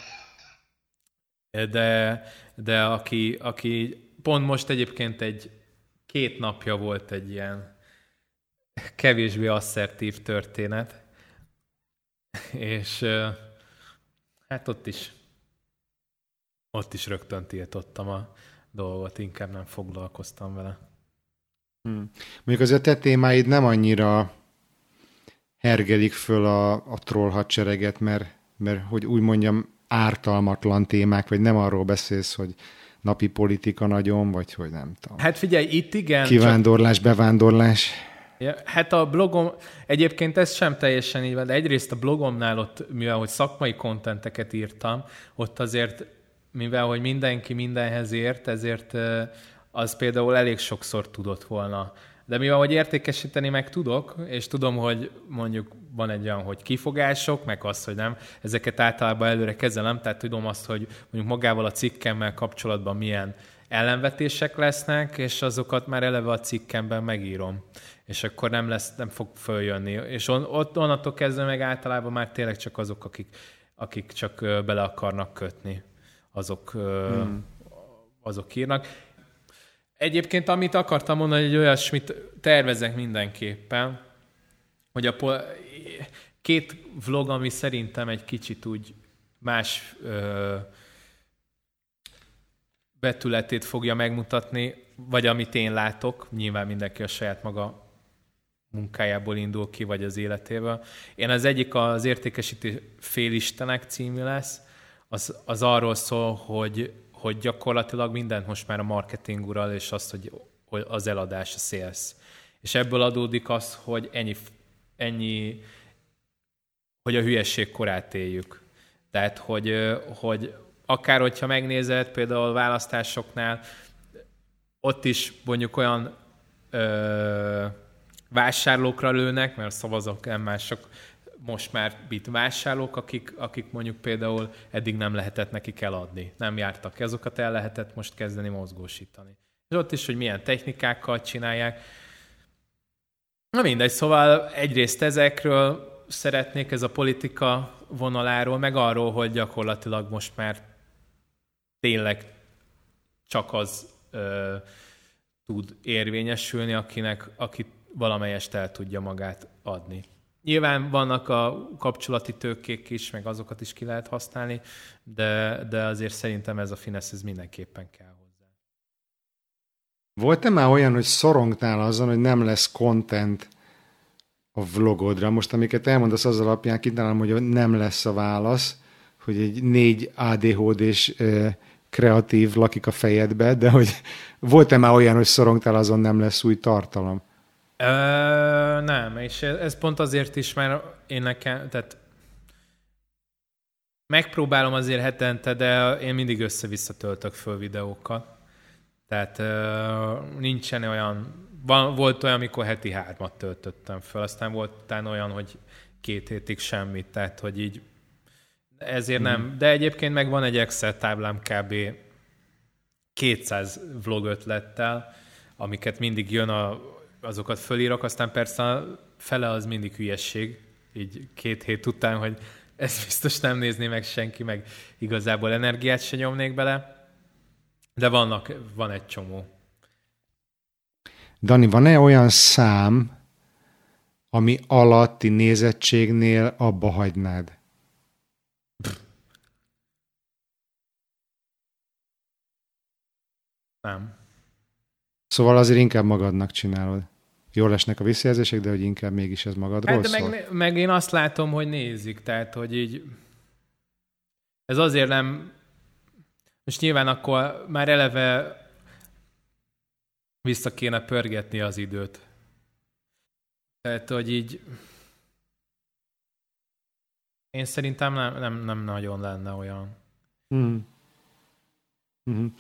De, de aki, aki pont most egyébként egy két napja volt egy ilyen kevésbé asszertív történet, és hát ott is ott is rögtön tiltottam a dolgot, inkább nem foglalkoztam vele. Hmm. Mondjuk azért a te témáid nem annyira hergelik föl a, a troll hadsereget, mert, mert hogy úgy mondjam, ártalmatlan témák, vagy nem arról beszélsz, hogy napi politika nagyon, vagy hogy nem tudom. Hát figyelj, itt igen. Kivándorlás, bevándorlás. Ja, hát a blogom, egyébként ez sem teljesen így van, de egyrészt a blogomnál ott, mivel hogy szakmai kontenteket írtam, ott azért, mivel hogy mindenki mindenhez ért, ezért az például elég sokszor tudott volna. De mivel hogy értékesíteni meg tudok, és tudom, hogy mondjuk van egy olyan, hogy kifogások, meg az, hogy nem, ezeket általában előre kezelem, tehát tudom azt, hogy mondjuk magával a cikkemmel kapcsolatban milyen ellenvetések lesznek, és azokat már eleve a cikkemben megírom. És akkor nem lesz, nem fog följönni. És on, ott onnantól kezdve meg általában már tényleg csak azok, akik, akik csak bele akarnak kötni, azok, hmm. azok írnak. Egyébként, amit akartam mondani, hogy olyasmit tervezek mindenképpen, hogy a pol- két vlog, ami szerintem egy kicsit úgy más ö, betületét fogja megmutatni, vagy amit én látok, nyilván mindenki a saját maga munkájából indul ki, vagy az életéből. Én az egyik az értékesítő félistenek című lesz, az, az arról szól, hogy, hogy gyakorlatilag mindent most már a marketing ural, és azt, hogy, az eladás, a sales. És ebből adódik az, hogy ennyi, ennyi hogy a hülyesség korát éljük. Tehát, hogy, hogy akár hogyha megnézed például választásoknál, ott is mondjuk olyan ö, vásárlókra lőnek, mert a szavazók mások, most már bit vásárlók, akik, akik mondjuk például eddig nem lehetett nekik eladni, nem jártak, azokat el lehetett most kezdeni mozgósítani. És ott is, hogy milyen technikákkal csinálják. Na mindegy, szóval egyrészt ezekről szeretnék, ez a politika vonaláról, meg arról, hogy gyakorlatilag most már tényleg csak az ö, tud érvényesülni, akinek, aki valamelyest el tudja magát adni. Nyilván vannak a kapcsolati tőkék is, meg azokat is ki lehet használni, de, de azért szerintem ez a finesz ez mindenképpen kell hozzá. Volt-e már olyan, hogy szorongtál azon, hogy nem lesz content a vlogodra? Most amiket elmondasz az alapján, kitalálom, hogy nem lesz a válasz, hogy egy négy ADHD-s kreatív lakik a fejedbe, de hogy volt-e már olyan, hogy szorongtál azon nem lesz új tartalom? Ö, nem, és ez pont azért is, mert én nekem, tehát megpróbálom azért hetente, de én mindig össze-vissza töltök föl videókat. Tehát ö, nincsen olyan, van, volt olyan, amikor heti hármat töltöttem föl, aztán volt utána olyan, hogy két hétig semmit, tehát hogy így ezért hmm. nem. De egyébként meg van egy Excel táblám kb. 200 vlog ötlettel, amiket mindig jön a azokat fölírok, aztán persze fele az mindig hülyesség, így két hét után, hogy ezt biztos nem nézné meg senki, meg igazából energiát se nyomnék bele, de vannak, van egy csomó. Dani, van-e olyan szám, ami alatti nézettségnél abba hagynád? Nem. Szóval azért inkább magadnak csinálod jól lesnek a visszajelzések, de hogy inkább mégis ez magadról hát, de szól. Meg, meg én azt látom, hogy nézik, tehát hogy így ez azért nem most nyilván akkor már eleve vissza kéne pörgetni az időt. Tehát, hogy így én szerintem nem, nem, nem nagyon lenne olyan. Hmm. Hmm.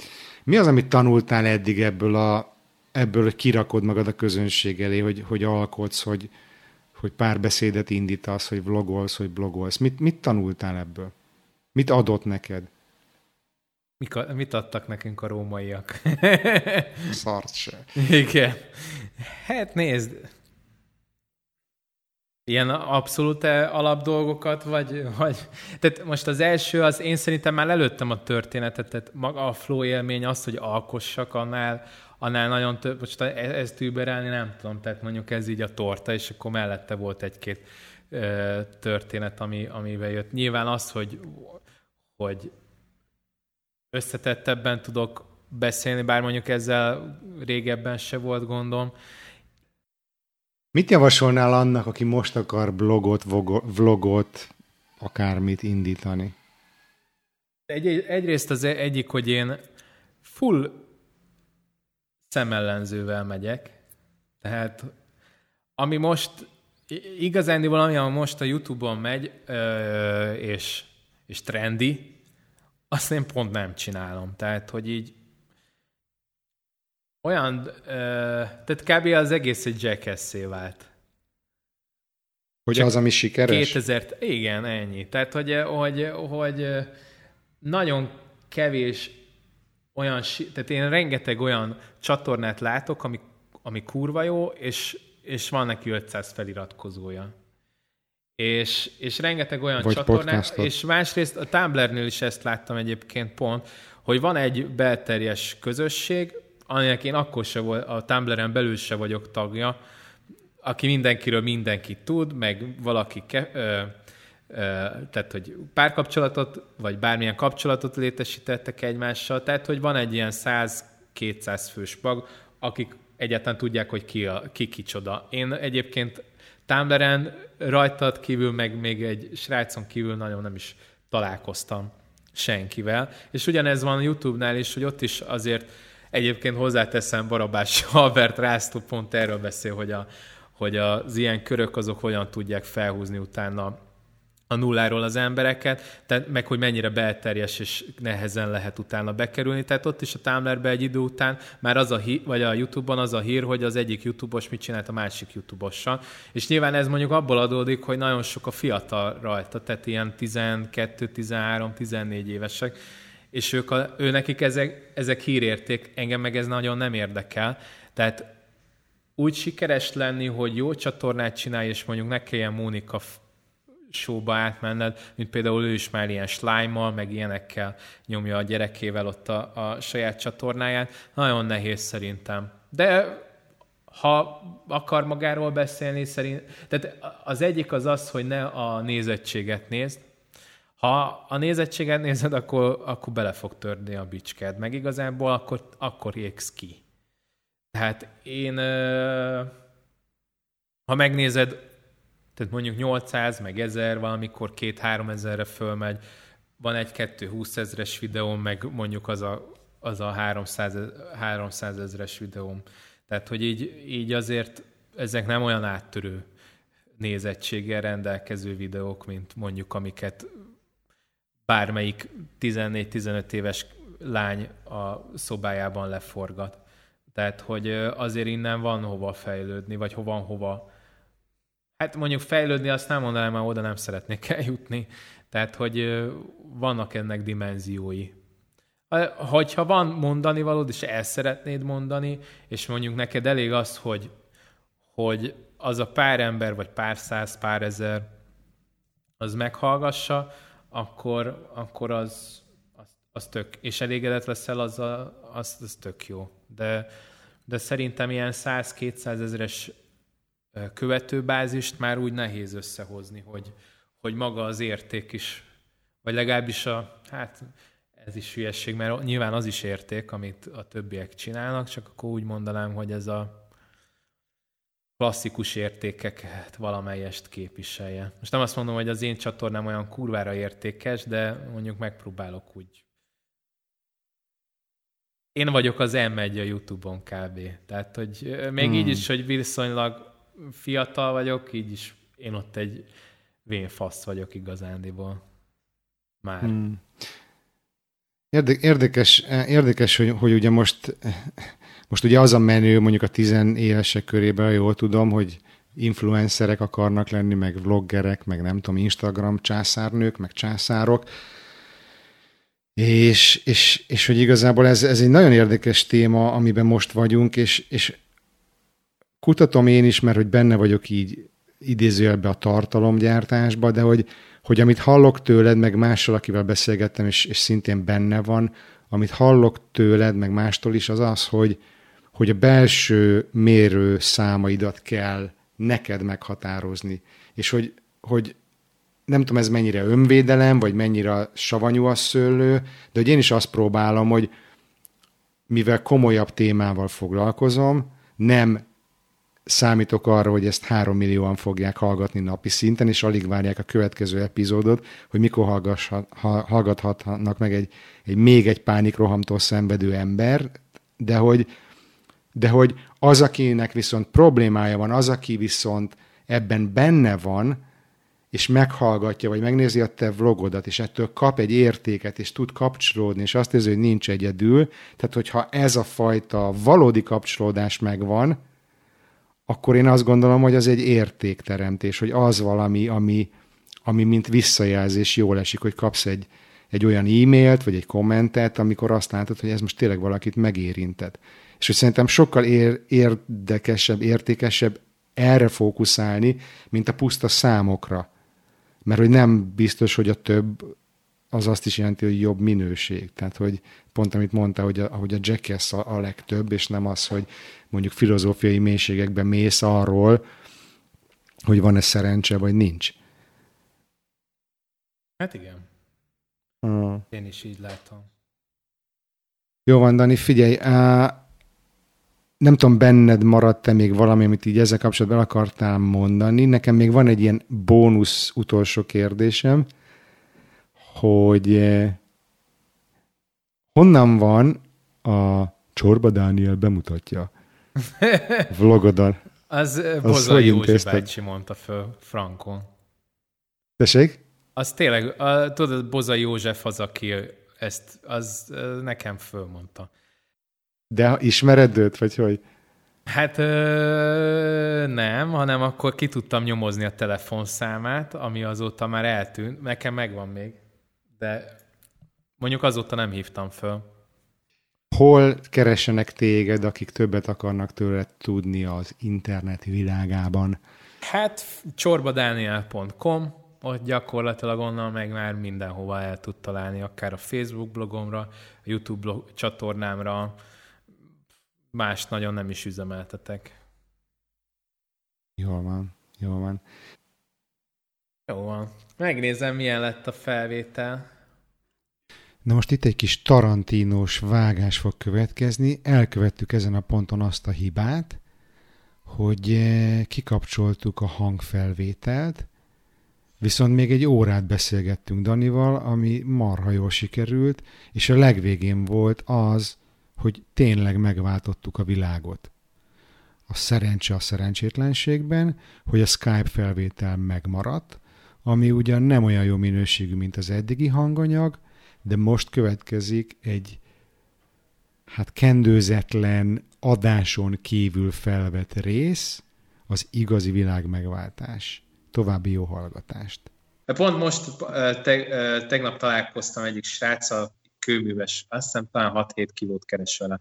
Mi az, amit tanultál eddig ebből a ebből kirakod magad a közönség elé, hogy, hogy alkotsz, hogy, hogy párbeszédet indítasz, hogy vlogolsz, hogy blogolsz. Mit, mit tanultál ebből? Mit adott neked? Mik, mit adtak nekünk a rómaiak? Szart se. Igen. Hát nézd, ilyen abszolút alapdolgokat, vagy, vagy... Tehát most az első, az én szerintem már előttem a történetet, tehát maga a flow élmény az, hogy alkossak, annál, annál nagyon több, most e- ezt überelni nem tudom, tehát mondjuk ez így a torta, és akkor mellette volt egy-két ö, történet, ami, amivel jött. Nyilván az, hogy, hogy összetettebben tudok beszélni, bár mondjuk ezzel régebben se volt gondom. Mit javasolnál annak, aki most akar blogot, vlogot, akármit indítani? Egy, egyrészt az egyik, hogy én full szemellenzővel megyek. Tehát ami most, igazán valami, ami most a Youtube-on megy, és, és trendi, azt én pont nem csinálom. Tehát, hogy így olyan, tehát kb. az egész egy jackass vált. Hogy Csak az, ami sikeres? 2000, igen, ennyi. Tehát, hogy, hogy, hogy nagyon kevés olyan, tehát én rengeteg olyan csatornát látok, ami, ami kurva jó, és, és van neki 500 feliratkozója. És, és rengeteg olyan Vagy podcastot. és másrészt a Tumblr-nél is ezt láttam egyébként pont, hogy van egy belterjes közösség, aminek én akkor se volt, a Tumblr-en belül se vagyok tagja, aki mindenkiről mindenkit tud, meg valaki ke, ö, tehát, hogy párkapcsolatot, vagy bármilyen kapcsolatot létesítettek egymással, tehát, hogy van egy ilyen 100-200 fős mag, akik egyáltalán tudják, hogy ki, a, ki kicsoda. Én egyébként Tumblr-en rajtad kívül, meg még egy srácon kívül nagyon nem is találkoztam senkivel. És ugyanez van a YouTube-nál is, hogy ott is azért egyébként hozzáteszem Barabás Albert Rásztó pont erről beszél, hogy, a, hogy az ilyen körök azok hogyan tudják felhúzni utána a nulláról az embereket, tehát meg hogy mennyire belterjes és nehezen lehet utána bekerülni. Tehát ott is a Tumblrbe egy idő után már az a hír, vagy a YouTube-on az a hír, hogy az egyik YouTube-os mit csinált a másik YouTube-ossal. És nyilván ez mondjuk abból adódik, hogy nagyon sok a fiatal rajta, tehát ilyen 12, 13, 14 évesek, és ők a, ő nekik ezek, ezek hírérték, engem meg ez nagyon nem érdekel. Tehát úgy sikeres lenni, hogy jó csatornát csinálj, és mondjuk ne kelljen Mónika showba átmenned, mint például ő is már ilyen slime meg ilyenekkel nyomja a gyerekével ott a, a saját csatornáját. Nagyon nehéz szerintem. De ha akar magáról beszélni, szerint, tehát az egyik az az, hogy ne a nézettséget nézd, ha a nézettséget nézed, akkor, akkor bele fog törni a bicsked, meg igazából akkor, akkor égsz ki. Tehát én, ha megnézed, tehát mondjuk 800, meg 1000, valamikor 2-3 ezerre fölmegy, van egy-kettő 20 ezres videóm, meg mondjuk az a, az a 300, 300 ezres videóm. Tehát, hogy így, így azért ezek nem olyan áttörő nézettséggel rendelkező videók, mint mondjuk amiket bármelyik 14-15 éves lány a szobájában leforgat. Tehát, hogy azért innen van hova fejlődni, vagy hova, hova Hát mondjuk fejlődni azt nem mondanám, mert oda nem szeretnék eljutni. Tehát, hogy vannak ennek dimenziói. Hogyha van mondani valód, és el szeretnéd mondani, és mondjuk neked elég az, hogy, hogy az a pár ember, vagy pár száz, pár ezer, az meghallgassa, akkor, akkor az, az, az tök, és elégedett leszel, az, a, az, az tök jó. De, de szerintem ilyen 100-200 ezeres követőbázist már úgy nehéz összehozni, hogy, hogy maga az érték is, vagy legalábbis a, hát ez is hülyesség, mert nyilván az is érték, amit a többiek csinálnak, csak akkor úgy mondanám, hogy ez a klasszikus értékeket valamelyest képviselje. Most nem azt mondom, hogy az én csatornám olyan kurvára értékes, de mondjuk megpróbálok úgy. Én vagyok az M1 a Youtube-on kb. Tehát, hogy még hmm. így is, hogy viszonylag fiatal vagyok, így is én ott egy fasz vagyok igazándiból. Már. Hmm. Érdekes, érdekes hogy, hogy ugye most, most ugye az a menő mondjuk a tizenévesek körében, jól tudom, hogy influencerek akarnak lenni, meg vloggerek, meg nem tudom, Instagram császárnők, meg császárok. És, és, és hogy igazából ez, ez egy nagyon érdekes téma, amiben most vagyunk, és, és kutatom én is, mert hogy benne vagyok így idézőjelbe a tartalomgyártásba, de hogy, hogy amit hallok tőled, meg mással, akivel beszélgettem, és, és szintén benne van, amit hallok tőled, meg mástól is, az az, hogy, hogy a belső mérő számaidat kell neked meghatározni. És hogy, hogy nem tudom, ez mennyire önvédelem, vagy mennyire savanyú a szőlő, de hogy én is azt próbálom, hogy mivel komolyabb témával foglalkozom, nem számítok arra, hogy ezt három millióan fogják hallgatni napi szinten, és alig várják a következő epizódot, hogy mikor hallgathatnak meg egy, egy még egy pánikrohamtól szenvedő ember, de hogy, de hogy az, akinek viszont problémája van, az, aki viszont ebben benne van, és meghallgatja, vagy megnézi a te vlogodat, és ettől kap egy értéket, és tud kapcsolódni, és azt érzi, hogy nincs egyedül. Tehát, hogyha ez a fajta valódi kapcsolódás megvan, akkor én azt gondolom, hogy az egy értékteremtés, hogy az valami, ami, ami mint visszajelzés jól esik, hogy kapsz egy, egy olyan e-mailt, vagy egy kommentet, amikor azt látod, hogy ez most tényleg valakit megérintett. És hogy szerintem sokkal ér, érdekesebb, értékesebb erre fókuszálni, mint a puszta számokra. Mert hogy nem biztos, hogy a több az azt is jelenti, hogy jobb minőség. Tehát, hogy pont amit mondta, hogy a, hogy a Jackass a, a legtöbb, és nem az, hogy mondjuk filozófiai mélységekben mész arról, hogy van-e szerencse, vagy nincs. Hát igen. Uh. Én is így látom. Jó van, Dani, figyelj, á, nem tudom, benned maradt-e még valami, amit így ezzel kapcsolatban akartál mondani. Nekem még van egy ilyen bónusz utolsó kérdésem, hogy eh, honnan van a Csorba Dániel bemutatja vlogodon. Az Bozai Józsi bácsi mondta föl Frankon. Tessék? Az tényleg, a, tudod, Boza József az, aki ezt, az nekem fölmondta. De ismered őt, vagy hogy? Hát ö, nem, hanem akkor ki tudtam nyomozni a telefonszámát, ami azóta már eltűnt. Nekem megvan még, de mondjuk azóta nem hívtam föl. Hol keresenek téged, akik többet akarnak tőled tudni az internet világában? Hát csorbadaniel.com, ott gyakorlatilag onnan meg már mindenhova el tud találni, akár a Facebook blogomra, a YouTube blog, csatornámra, más nagyon nem is üzemeltetek. Jól van, jól van. Jó van. Megnézem, milyen lett a felvétel. Na most itt egy kis tarantínos vágás fog következni. Elkövettük ezen a ponton azt a hibát, hogy eh, kikapcsoltuk a hangfelvételt, viszont még egy órát beszélgettünk Danival, ami marha jól sikerült, és a legvégén volt az, hogy tényleg megváltottuk a világot. A szerencse a szerencsétlenségben, hogy a Skype felvétel megmaradt, ami ugyan nem olyan jó minőségű, mint az eddigi hanganyag, de most következik egy hát kendőzetlen adáson kívül felvett rész, az igazi világ megváltás. További jó hallgatást. Pont most te, tegnap találkoztam egyik sráccal, kőműves, azt hiszem talán 6-7 kilót keres vele.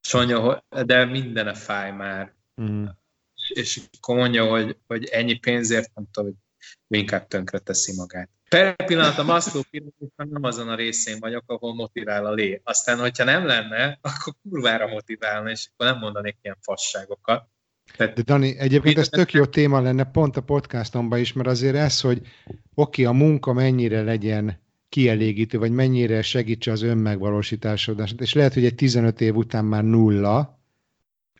Sonja, de minden fáj már. Mm. És akkor mondja, hogy, hogy ennyi pénzért, nem tudom, hogy inkább tönkre teszi magát. Per pillanat a Maszló nem azon a részén vagyok, ahol motivál a lé. Aztán, hogyha nem lenne, akkor kurvára motiválna, és akkor nem mondanék ilyen fasságokat. Tehát, De Dani, egyébként ez tök jó téma lenne pont a podcastomban is, mert azért ez, hogy oké, okay, a munka mennyire legyen kielégítő, vagy mennyire segítse az önmegvalósításodását, és lehet, hogy egy 15 év után már nulla,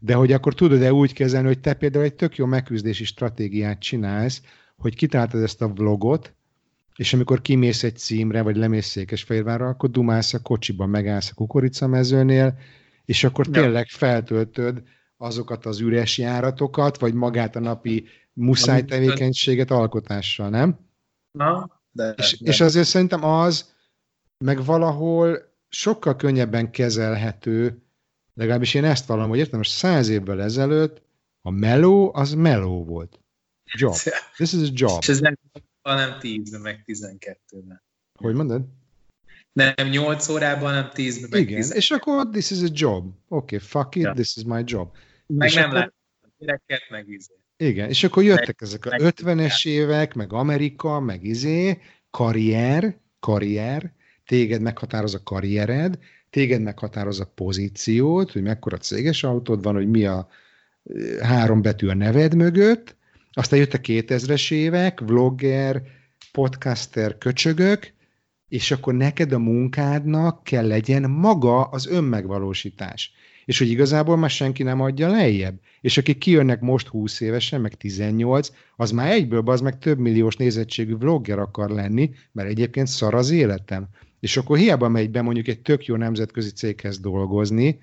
de hogy akkor tudod-e úgy kezelni, hogy te például egy tök jó megküzdési stratégiát csinálsz, hogy kitáltad ezt a vlogot, és amikor kimész egy címre, vagy lemész Székesfehérvárra, akkor dumálsz a kocsiba, megállsz a kukoricamezőnél, és akkor tényleg feltöltöd azokat az üres járatokat, vagy magát a napi muszáj tevékenységet alkotással, nem? Na, de, és, de. és azért szerintem az, meg valahol sokkal könnyebben kezelhető, legalábbis én ezt vallom, hogy értem, most száz évvel ezelőtt a meló az meló volt. Job. This is a job. És ez nem, hanem 10 meg 12-ben. Hogy mondod? Nem 8 órában, hanem 10 meg Igen, 12. és akkor this is a job. Oké, okay, fuck it, yeah. this is my job. Meg és nem akkor... lehet gyereket, meg izé. Igen, és akkor jöttek ezek a 50-es évek, meg Amerika, meg izé, karrier, karrier, téged meghatároz a karriered, téged meghatároz a pozíciót, hogy mekkora céges autód van, hogy mi a három betű a neved mögött, aztán jött a 2000-es évek, vlogger, podcaster, köcsögök, és akkor neked a munkádnak kell legyen maga az önmegvalósítás és hogy igazából már senki nem adja lejjebb. És akik kijönnek most 20 évesen, meg 18, az már egyből az meg több milliós nézettségű vlogger akar lenni, mert egyébként szar az életem. És akkor hiába megy be mondjuk egy tök jó nemzetközi céghez dolgozni,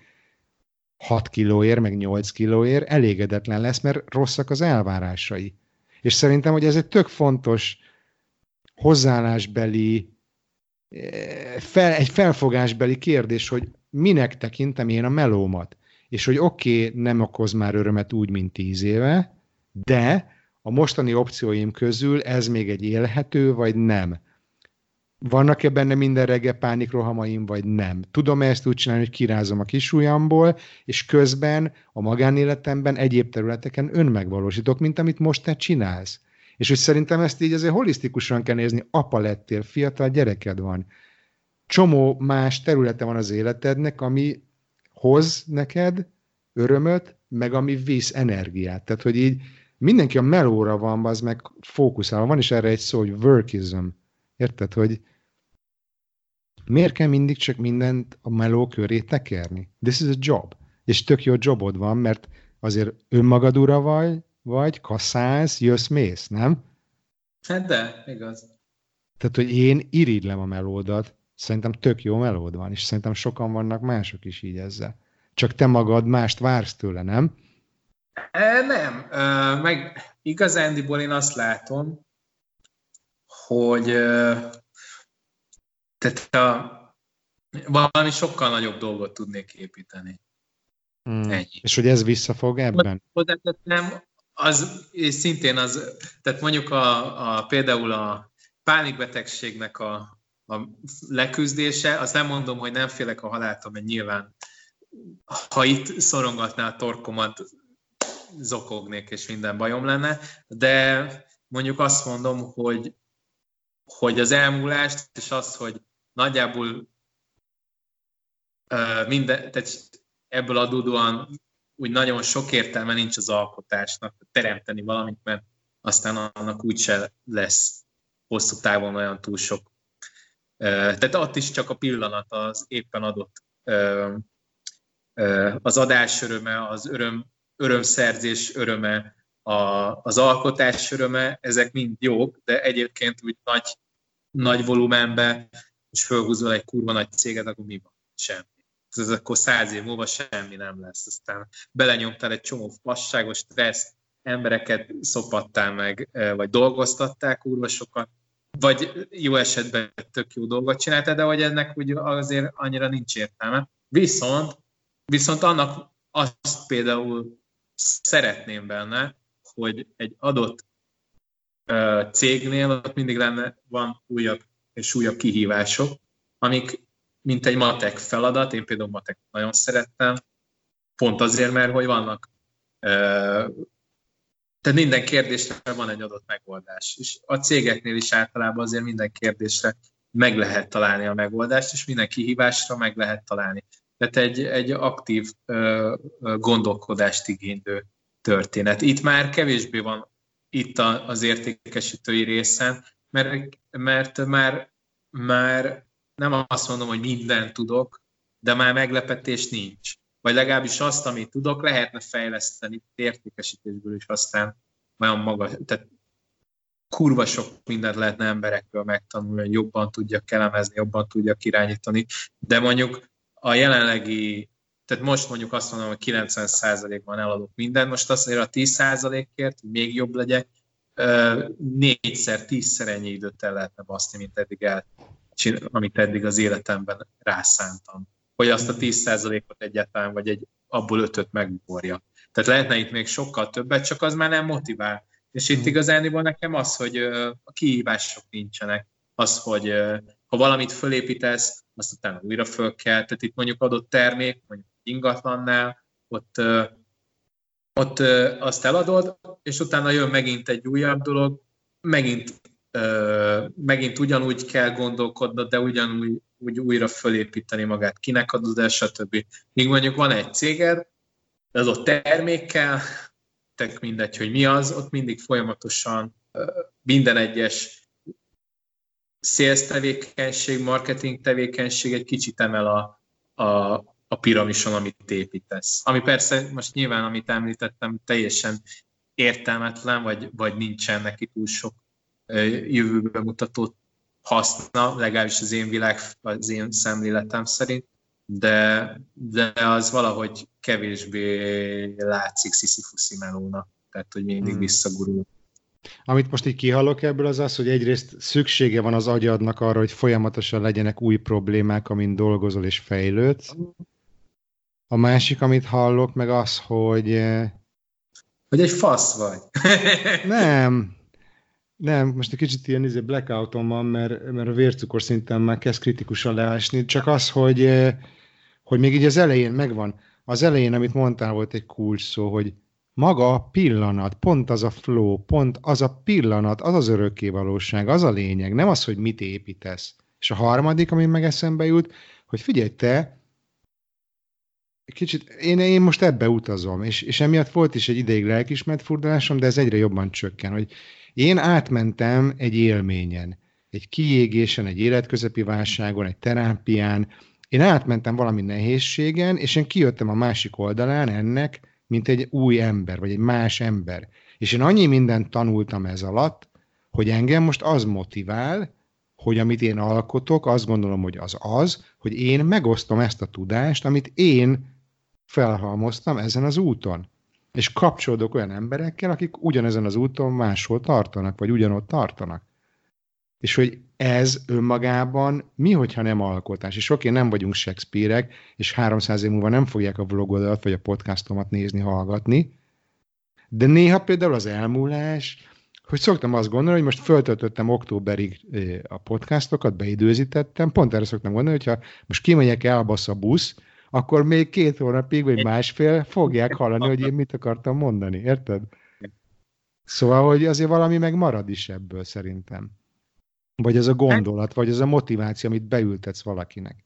6 kilóért, meg 8 kilóért elégedetlen lesz, mert rosszak az elvárásai. És szerintem, hogy ez egy tök fontos hozzáállásbeli, eh, fel, egy felfogásbeli kérdés, hogy minek tekintem én a melómat. És hogy oké, okay, nem okoz már örömet úgy, mint tíz éve, de a mostani opcióim közül ez még egy élhető, vagy nem. Vannak-e benne minden reggel pánikrohamaim, vagy nem? Tudom-e ezt úgy csinálni, hogy kirázom a kisujjamból, és közben a magánéletemben egyéb területeken önmegvalósítok, mint amit most te csinálsz. És hogy szerintem ezt így azért holisztikusan kell nézni, apa lettél, fiatal gyereked van csomó más területe van az életednek, ami hoz neked örömöt, meg ami visz energiát. Tehát, hogy így mindenki a melóra van, az meg fókuszálva. Van is erre egy szó, hogy workism. Érted, hogy miért kell mindig csak mindent a meló köré tekerni? This is a job. És tök jó jobod van, mert azért önmagad ura vagy, vagy kasszálsz, jössz, mész, nem? Hát de, igaz. Tehát, hogy én irigylem a melódat, Szerintem tök jó melód van, és szerintem sokan vannak mások is így ezzel. Csak te magad mást vársz tőle, nem? E, nem. E, meg igazándiból én azt látom, hogy tehát a, valami sokkal nagyobb dolgot tudnék építeni. Hmm. Ennyi. És hogy ez visszafog ebben? Nem, az és szintén az, tehát mondjuk a, a például a pánikbetegségnek a, a leküzdése, azt nem mondom, hogy nem félek a haláltól, mert nyilván ha itt szorongatná a torkomat, zokognék, és minden bajom lenne, de mondjuk azt mondom, hogy, hogy az elmúlást, és az, hogy nagyjából minden, tehát ebből adódóan úgy nagyon sok értelme nincs az alkotásnak, teremteni valamit, mert aztán annak úgyse lesz hosszú távon olyan túl sok. Tehát ott is csak a pillanat az éppen adott az adás öröme, az öröm, örömszerzés öröme, a, az alkotás öröme, ezek mind jók, de egyébként úgy nagy, nagy volumenben, és fölhúzol egy kurva nagy céget, akkor mi van? Semmi. Ez akkor száz év múlva semmi nem lesz. Aztán belenyomtál egy csomó fasságos stressz, embereket szopattál meg, vagy dolgoztatták kurva sokat, vagy jó esetben tök jó dolgot csináltál, de hogy ennek úgy azért annyira nincs értelme. Viszont, viszont annak azt például szeretném benne, hogy egy adott cégnél ott mindig lenne, van újabb és újabb kihívások, amik mint egy matek feladat, én például matek nagyon szerettem, pont azért, mert hogy vannak tehát minden kérdésre van egy adott megoldás. És a cégeknél is általában azért minden kérdésre meg lehet találni a megoldást, és minden kihívásra meg lehet találni. Tehát egy, egy aktív gondolkodást igénylő történet. Itt már kevésbé van itt a, az értékesítői részen, mert, mert már, már nem azt mondom, hogy mindent tudok, de már meglepetés nincs. Vagy legalábbis azt, amit tudok, lehetne fejleszteni értékesítésből is aztán olyan magas, tehát kurva sok mindent lehetne emberekről megtanulni, hogy jobban tudja elemezni, jobban tudja irányítani, de mondjuk a jelenlegi, tehát most mondjuk azt mondom, hogy 90%-ban eladok mindent, most azért a 10%-ért, hogy még jobb legyek, négyszer, tízszer ennyi időt el lehetne baszni, mint eddig el, amit eddig az életemben rászántam hogy azt a 10%-ot egyáltalán, vagy egy abból ötöt megborja. Tehát lehetne itt még sokkal többet, csak az már nem motivál. És itt hmm. igazániból nekem az, hogy a kihívások nincsenek. Az, hogy ha valamit fölépítesz, azt utána újra föl kell. Tehát itt mondjuk adott termék, mondjuk ingatlannál, ott, ott azt eladod, és utána jön megint egy újabb dolog, megint, megint ugyanúgy kell gondolkodnod, de ugyanúgy úgy újra fölépíteni magát, kinek adod el, stb. Míg mondjuk van egy céged, az ott termékkel, tek mindegy, hogy mi az, ott mindig folyamatosan minden egyes sales tevékenység, marketing tevékenység egy kicsit emel a, a, a piramison, amit építesz. Ami persze most nyilván, amit említettem, teljesen értelmetlen, vagy, vagy nincsen neki túl sok jövőbe mutató haszna, legalábbis az én világ, az én szemléletem szerint, de, de az valahogy kevésbé látszik sziszifuszi melónak, tehát hogy mindig hmm. visszagurul. Amit most így kihallok ebből az az, hogy egyrészt szüksége van az agyadnak arra, hogy folyamatosan legyenek új problémák, amin dolgozol és fejlődsz. A másik, amit hallok, meg az, hogy... Hogy egy fasz vagy. nem, nem, most egy kicsit ilyen izé blackouton van, mert, mert a vércukor szinten már kezd kritikusan leásni, csak az, hogy, eh, hogy még így az elején megvan. Az elején, amit mondtál, volt egy kulcs szó, hogy maga a pillanat, pont az a flow, pont az a pillanat, az az örökké valóság, az a lényeg, nem az, hogy mit építesz. És a harmadik, ami meg eszembe jut, hogy figyelj, te kicsit, én, én most ebbe utazom, és, és emiatt volt is egy ideig lelkismert furdalásom, de ez egyre jobban csökken, hogy én átmentem egy élményen, egy kiégésen, egy életközepi válságon, egy terápián, én átmentem valami nehézségen, és én kijöttem a másik oldalán ennek, mint egy új ember, vagy egy más ember. És én annyi mindent tanultam ez alatt, hogy engem most az motivál, hogy amit én alkotok, azt gondolom, hogy az az, hogy én megosztom ezt a tudást, amit én felhalmoztam ezen az úton és kapcsolódok olyan emberekkel, akik ugyanezen az úton máshol tartanak, vagy ugyanott tartanak. És hogy ez önmagában mi, hogyha nem alkotás? És oké, nem vagyunk Shakespeare-ek, és 300 év múlva nem fogják a vlogodat vagy a podcastomat nézni, hallgatni, de néha például az elmúlás, hogy szoktam azt gondolni, hogy most föltöltöttem októberig a podcastokat, beidőzítettem, pont erre szoktam gondolni, hogyha most kimegyek elbasz a busz, akkor még két hónapig, vagy másfél fogják hallani, hogy én mit akartam mondani, érted? Szóval, hogy azért valami meg marad is ebből szerintem. Vagy ez a gondolat, vagy ez a motiváció, amit beültetsz valakinek.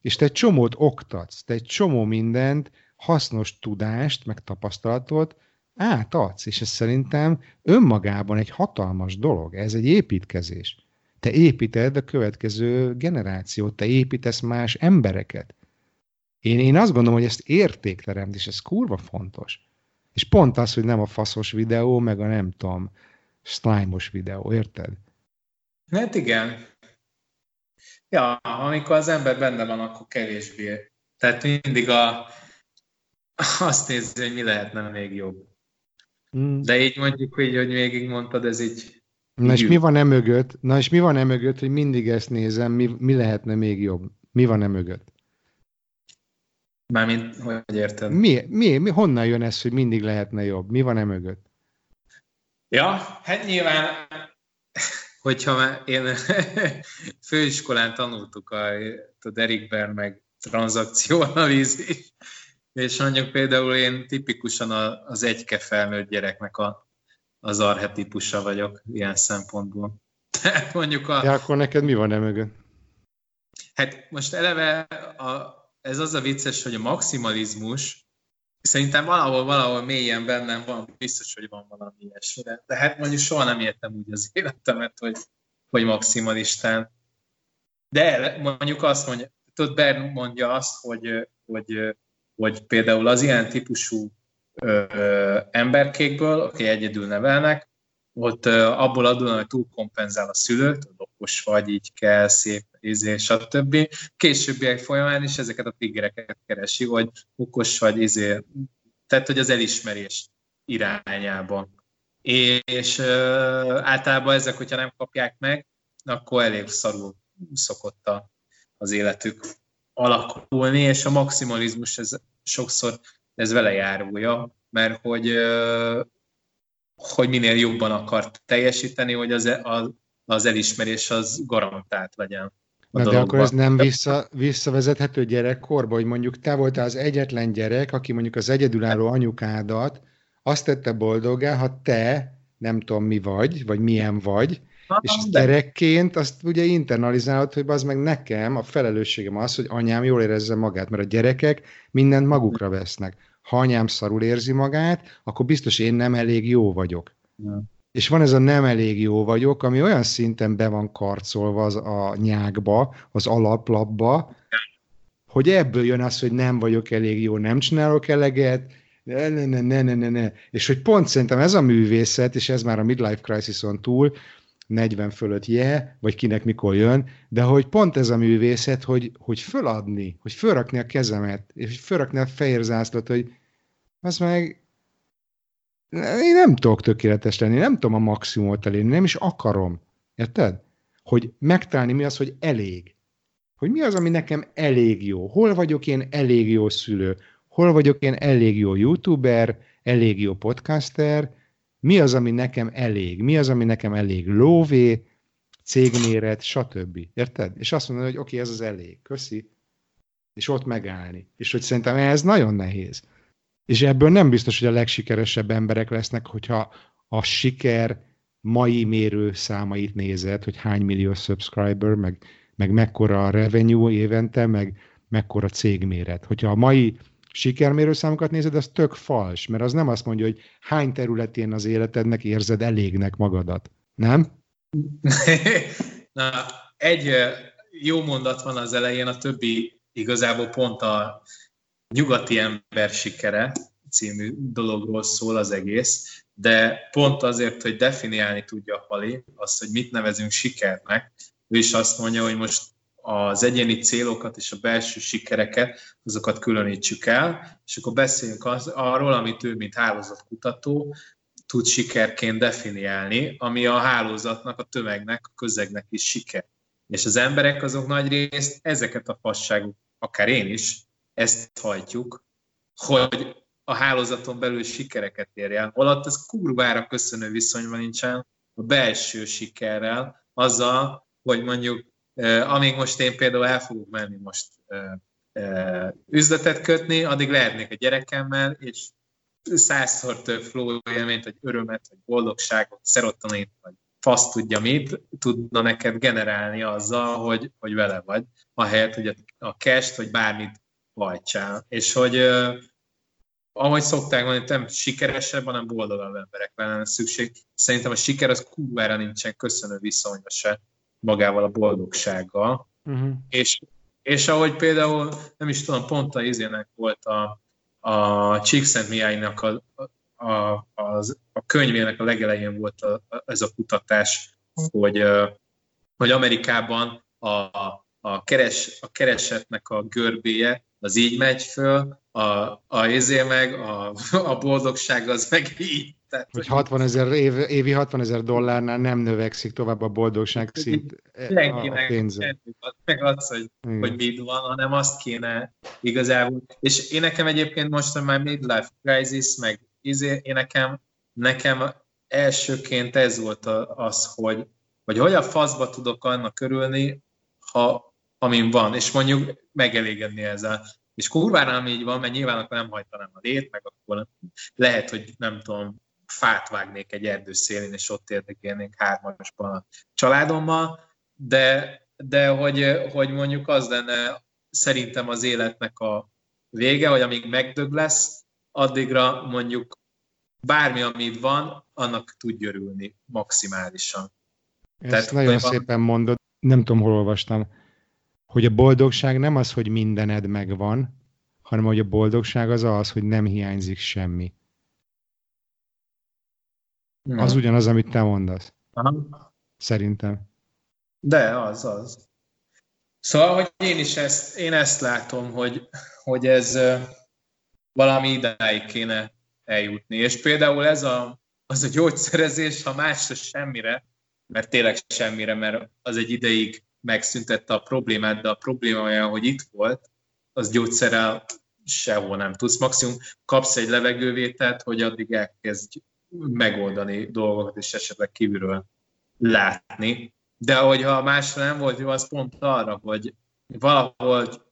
És te egy csomót oktatsz, te egy csomó mindent, hasznos tudást, meg tapasztalatot átadsz, és ez szerintem önmagában egy hatalmas dolog. Ez egy építkezés. Te építed a következő generációt, te építesz más embereket. Én, én azt gondolom, hogy ezt értékteremt, és ez kurva fontos. És pont az, hogy nem a faszos videó, meg a nem tudom, slime-os videó, érted? Hát igen. Ja, amikor az ember benne van, akkor kevésbé. Tehát mindig a, azt nézi, hogy mi lehetne még jobb. Mm. De így mondjuk, hogy, hogy végig mondtad, ez így... Na és mi van e mögött? Na és mi van e mögött, hogy mindig ezt nézem, mi, mi lehetne még jobb? Mi van e mögött? Mármint, hogy érted? Mi, mi, mi, honnan jön ez, hogy mindig lehetne jobb? Mi van e mögött? Ja, hát nyilván, hogyha én főiskolán tanultuk a, a Derek Bern meg tranzakcióanalízis, és mondjuk például én tipikusan az egyke felnőtt gyereknek a, az arhetipusa vagyok ilyen szempontból. Tehát mondjuk a... Ja, akkor neked mi van e mögött? Hát most eleve a, ez az a vicces, hogy a maximalizmus szerintem valahol, valahol mélyen bennem van, biztos, hogy van valami ilyesmi. De, hát mondjuk soha nem értem úgy az életemet, hogy, hogy maximalistán. De mondjuk azt mondja, tudod, Bern mondja azt, hogy, hogy, hogy például az ilyen típusú ö, emberkékből, aki egyedül nevelnek, ott abból adódóan, hogy túlkompenzál a szülőt, okos vagy, így kell, szép, izé, stb. Későbbiek folyamán is ezeket a triggereket keresi, hogy okos vagy, izé, tehát hogy az elismerés irányában. És ö, általában ezek, hogyha nem kapják meg, akkor elég szarul szokott a, az életük alakulni, és a maximalizmus ez sokszor ez vele járója, mert hogy ö, hogy minél jobban akar teljesíteni, hogy az, e, az, az elismerés az garantált legyen. Na de akkor ez nem vissza, visszavezethető gyerekkorba, hogy mondjuk te voltál az egyetlen gyerek, aki mondjuk az egyedülálló anyukádat azt tette boldogá, ha te nem tudom mi vagy, vagy milyen vagy, Na, és de. gyerekként azt ugye internalizálod, hogy az meg nekem a felelősségem az, hogy anyám jól érezze magát, mert a gyerekek mindent magukra vesznek. Ha anyám szarul érzi magát, akkor biztos én nem elég jó vagyok. Ja. És van ez a nem elég jó vagyok, ami olyan szinten be van karcolva az a nyákba, az alaplapba, hogy ebből jön az, hogy nem vagyok elég jó, nem csinálok eleget, ne, ne, ne, ne, ne, ne, ne. És hogy pont szerintem ez a művészet, és ez már a midlife crisis-on túl, 40 fölött je, yeah, vagy kinek mikor jön, de hogy pont ez a művészet, hogy, hogy föladni, hogy fölrakni a kezemet, és hogy fölrakni a fehér zászlót, hogy az meg én nem tudok tökéletes lenni, nem tudom a maximumot elérni, nem is akarom. Érted? Hogy megtalálni mi az, hogy elég. Hogy mi az, ami nekem elég jó. Hol vagyok én elég jó szülő? Hol vagyok én elég jó youtuber, elég jó podcaster? Mi az, ami nekem elég? Mi az, ami nekem elég lóvé, cégméret, stb. Érted? És azt mondani, hogy oké, okay, ez az elég. Köszi. És ott megállni. És hogy szerintem ez nagyon nehéz. És ebből nem biztos, hogy a legsikeresebb emberek lesznek, hogyha a siker mai mérő számait nézed, hogy hány millió subscriber, meg, meg mekkora a revenue évente, meg mekkora cégméret. Hogyha a mai sikermérő számokat nézed, az tök fals, mert az nem azt mondja, hogy hány területén az életednek érzed elégnek magadat. Nem? Na, egy jó mondat van az elején, a többi igazából pont a nyugati ember sikere című dologról szól az egész, de pont azért, hogy definiálni tudja a Pali azt, hogy mit nevezünk sikernek, ő is azt mondja, hogy most az egyéni célokat és a belső sikereket, azokat különítsük el, és akkor beszéljünk az, arról, amit ő, mint hálózatkutató, tud sikerként definiálni, ami a hálózatnak, a tömegnek, a közegnek is siker. És az emberek azok nagy részt ezeket a fasságok, akár én is, ezt hajtjuk, hogy a hálózaton belül sikereket érjen. Holott ez kurvára köszönő viszonyban nincsen a belső sikerrel, azzal, hogy mondjuk, amíg most én például el fogok menni most üzletet kötni, addig lehetnék a gyerekemmel, és százszor több flow élményt, vagy örömet, vagy boldogságot, szerotonint, vagy fasz tudja mit, tudna neked generálni azzal, hogy, hogy vele vagy, ahelyett, hogy a, a cash vagy bármit vajtsál. És hogy ahogy szokták mondani, nem sikeresebb, hanem boldogabb emberekre lenne szükség. Szerintem a siker az kurvára nincsen köszönő viszonyba se magával a boldogsággal. Uh-huh. És, és ahogy például, nem is tudom, pont a izének volt a, a Csíkszentmihálynak a, a, a, a könyvének a legelején volt a, a, ez a kutatás, hogy, hogy Amerikában a, a, keres, a keresetnek a görbéje az így megy föl, a, a izé meg, a, a boldogság az meg így. Tehát, hogy 60 ezer, év, évi 60 ezer dollárnál nem növekszik tovább a boldogság szint a, a pénze. Meg az, hogy, hogy mit van, hanem azt kéne igazából. És én nekem egyébként most már midlife crisis, meg izé, én nekem, nekem elsőként ez volt az, hogy, hogy hogy a faszba tudok annak körülni, ha amin van, és mondjuk megelégedni ezzel. És kurvára nem így van, mert nyilván akkor nem hajtanám a lét, meg akkor lehet, hogy nem tudom, fát vágnék egy erdő szélén, és ott érdekelnék hármasban a családommal, de, de hogy, hogy mondjuk az lenne szerintem az életnek a vége, hogy amíg megdög lesz, addigra mondjuk bármi, amit van, annak tud örülni maximálisan. Ezt Tehát, nagyon van... szépen mondod, nem tudom, hol olvastam, hogy a boldogság nem az, hogy mindened megvan, hanem hogy a boldogság az az, hogy nem hiányzik semmi. Nem. Az ugyanaz, amit te mondasz. Aha. Szerintem. De, az, az. Szóval, hogy én is ezt, én ezt látom, hogy, hogy ez valami idáig kéne eljutni. És például ez a, az a gyógyszerezés, ha másra semmire, mert tényleg semmire, mert az egy ideig megszüntette a problémát, de a probléma olyan, hogy itt volt, az gyógyszerrel sehol nem tudsz. Maximum kapsz egy levegővételt, hogy addig elkezd megoldani dolgokat, és esetleg kívülről látni. De hogyha másra nem volt jó, az pont arra, hogy valahogy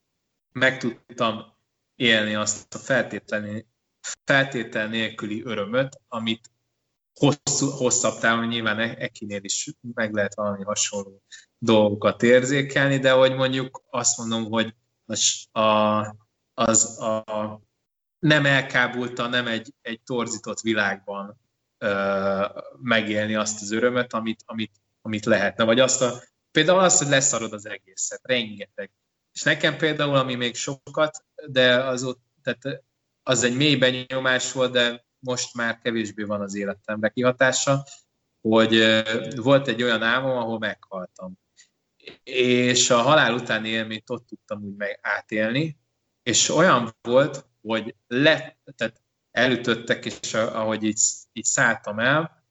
meg tudtam élni azt a feltétlen, feltétel nélküli örömöt, amit hosszú, hosszabb távon nyilván e- Ekinél is meg lehet valami hasonló dolgokat érzékelni, de hogy mondjuk azt mondom, hogy az a, az a nem elkábulta, nem egy, egy torzított világban ö, megélni azt az örömöt, amit, amit, amit lehetne. Vagy azt a, például azt, hogy leszarod az egészet, rengeteg. És nekem például, ami még sokat, de az ott, tehát az egy mély benyomás volt, de most már kevésbé van az életemre kihatása, hogy volt egy olyan álmom, ahol meghaltam. És a halál utáni élményt ott tudtam úgy meg átélni, és olyan volt, hogy le, tehát elütöttek, és ahogy így, így szálltam el,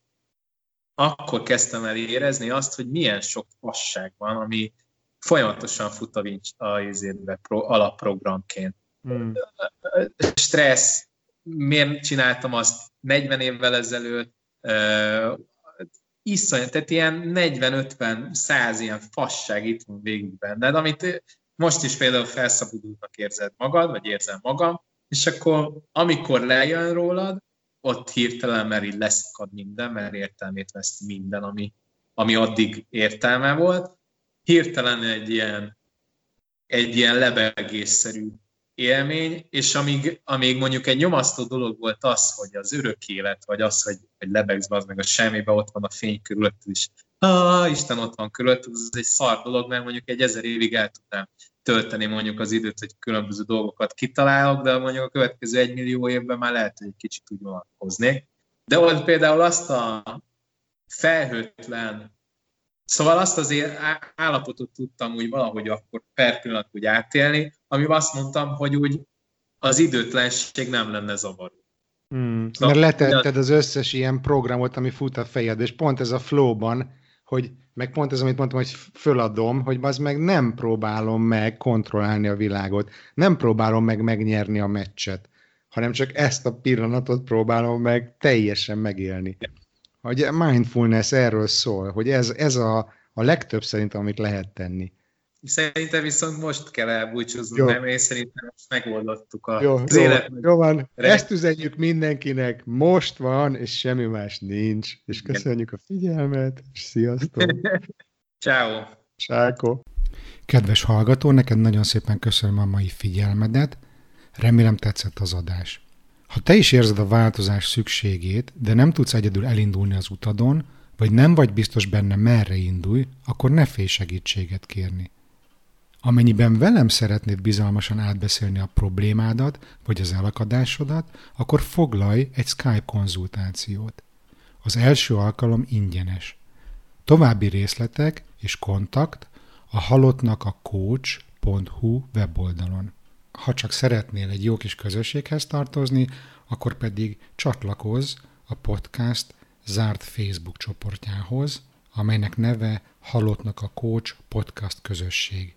akkor kezdtem el érezni azt, hogy milyen sok fasság van, ami folyamatosan fut a, vincs, a izébe, pro, alapprogramként. Hmm. Stressz, miért csináltam azt 40 évvel ezelőtt, iszonyat, tehát ilyen 40-50-100 ilyen fasság itt van végig benned, amit most is például felszabadultnak érzed magad, vagy érzem magam, és akkor amikor lejön rólad, ott hirtelen, mert így leszakad minden, mert értelmét vesz minden, ami, ami addig értelme volt, hirtelen egy ilyen, egy ilyen lebegésszerű élmény, és amíg, amíg mondjuk egy nyomasztó dolog volt az, hogy az örök élet, vagy az, hogy, hogy lebegsz az meg a semmibe, ott van a fény körülött is. Ah, Isten ott van körülött, ez egy szar dolog, mert mondjuk egy ezer évig el tudnám tölteni mondjuk az időt, hogy különböző dolgokat kitalálok, de mondjuk a következő egy millió évben már lehet, hogy egy kicsit úgy vonatkoznék. De ott például azt a felhőtlen, szóval azt az állapotot tudtam úgy valahogy akkor per pillanat úgy átélni, ami azt mondtam, hogy úgy az időtlenség nem lenne zavaró. Hmm. Mert letetted az összes ilyen programot, ami fut a fejed, és pont ez a flow-ban, hogy meg pont ez, amit mondtam, hogy föladom, hogy az meg nem próbálom meg kontrollálni a világot, nem próbálom meg megnyerni a meccset, hanem csak ezt a pillanatot próbálom meg teljesen megélni. Hogy mindfulness erről szól, hogy ez, ez a, a legtöbb szerintem, amit lehet tenni. Szerintem viszont most kell elbúcsúznunk, nem? Én szerintem most megoldottuk a jó, jó, élet. Jó van, ezt üzenjük mindenkinek, most van, és semmi más nincs. És köszönjük a figyelmet, és sziasztok! Ciao. Sáko! Kedves hallgató, neked nagyon szépen köszönöm a mai figyelmedet, remélem tetszett az adás. Ha te is érzed a változás szükségét, de nem tudsz egyedül elindulni az utadon, vagy nem vagy biztos benne merre indulj, akkor ne félj segítséget kérni. Amennyiben velem szeretnéd bizalmasan átbeszélni a problémádat, vagy az elakadásodat, akkor foglalj egy Skype konzultációt. Az első alkalom ingyenes. További részletek és kontakt a halottnak a coach.hu weboldalon. Ha csak szeretnél egy jó kis közösséghez tartozni, akkor pedig csatlakozz a podcast zárt Facebook csoportjához, amelynek neve Halottnak a Coach Podcast Közösség.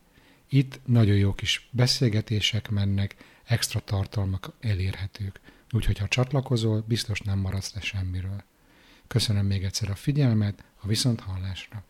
Itt nagyon jó kis beszélgetések mennek, extra tartalmak elérhetők. Úgyhogy ha csatlakozol, biztos nem maradsz le semmiről. Köszönöm még egyszer a figyelmet, a viszont hallásra.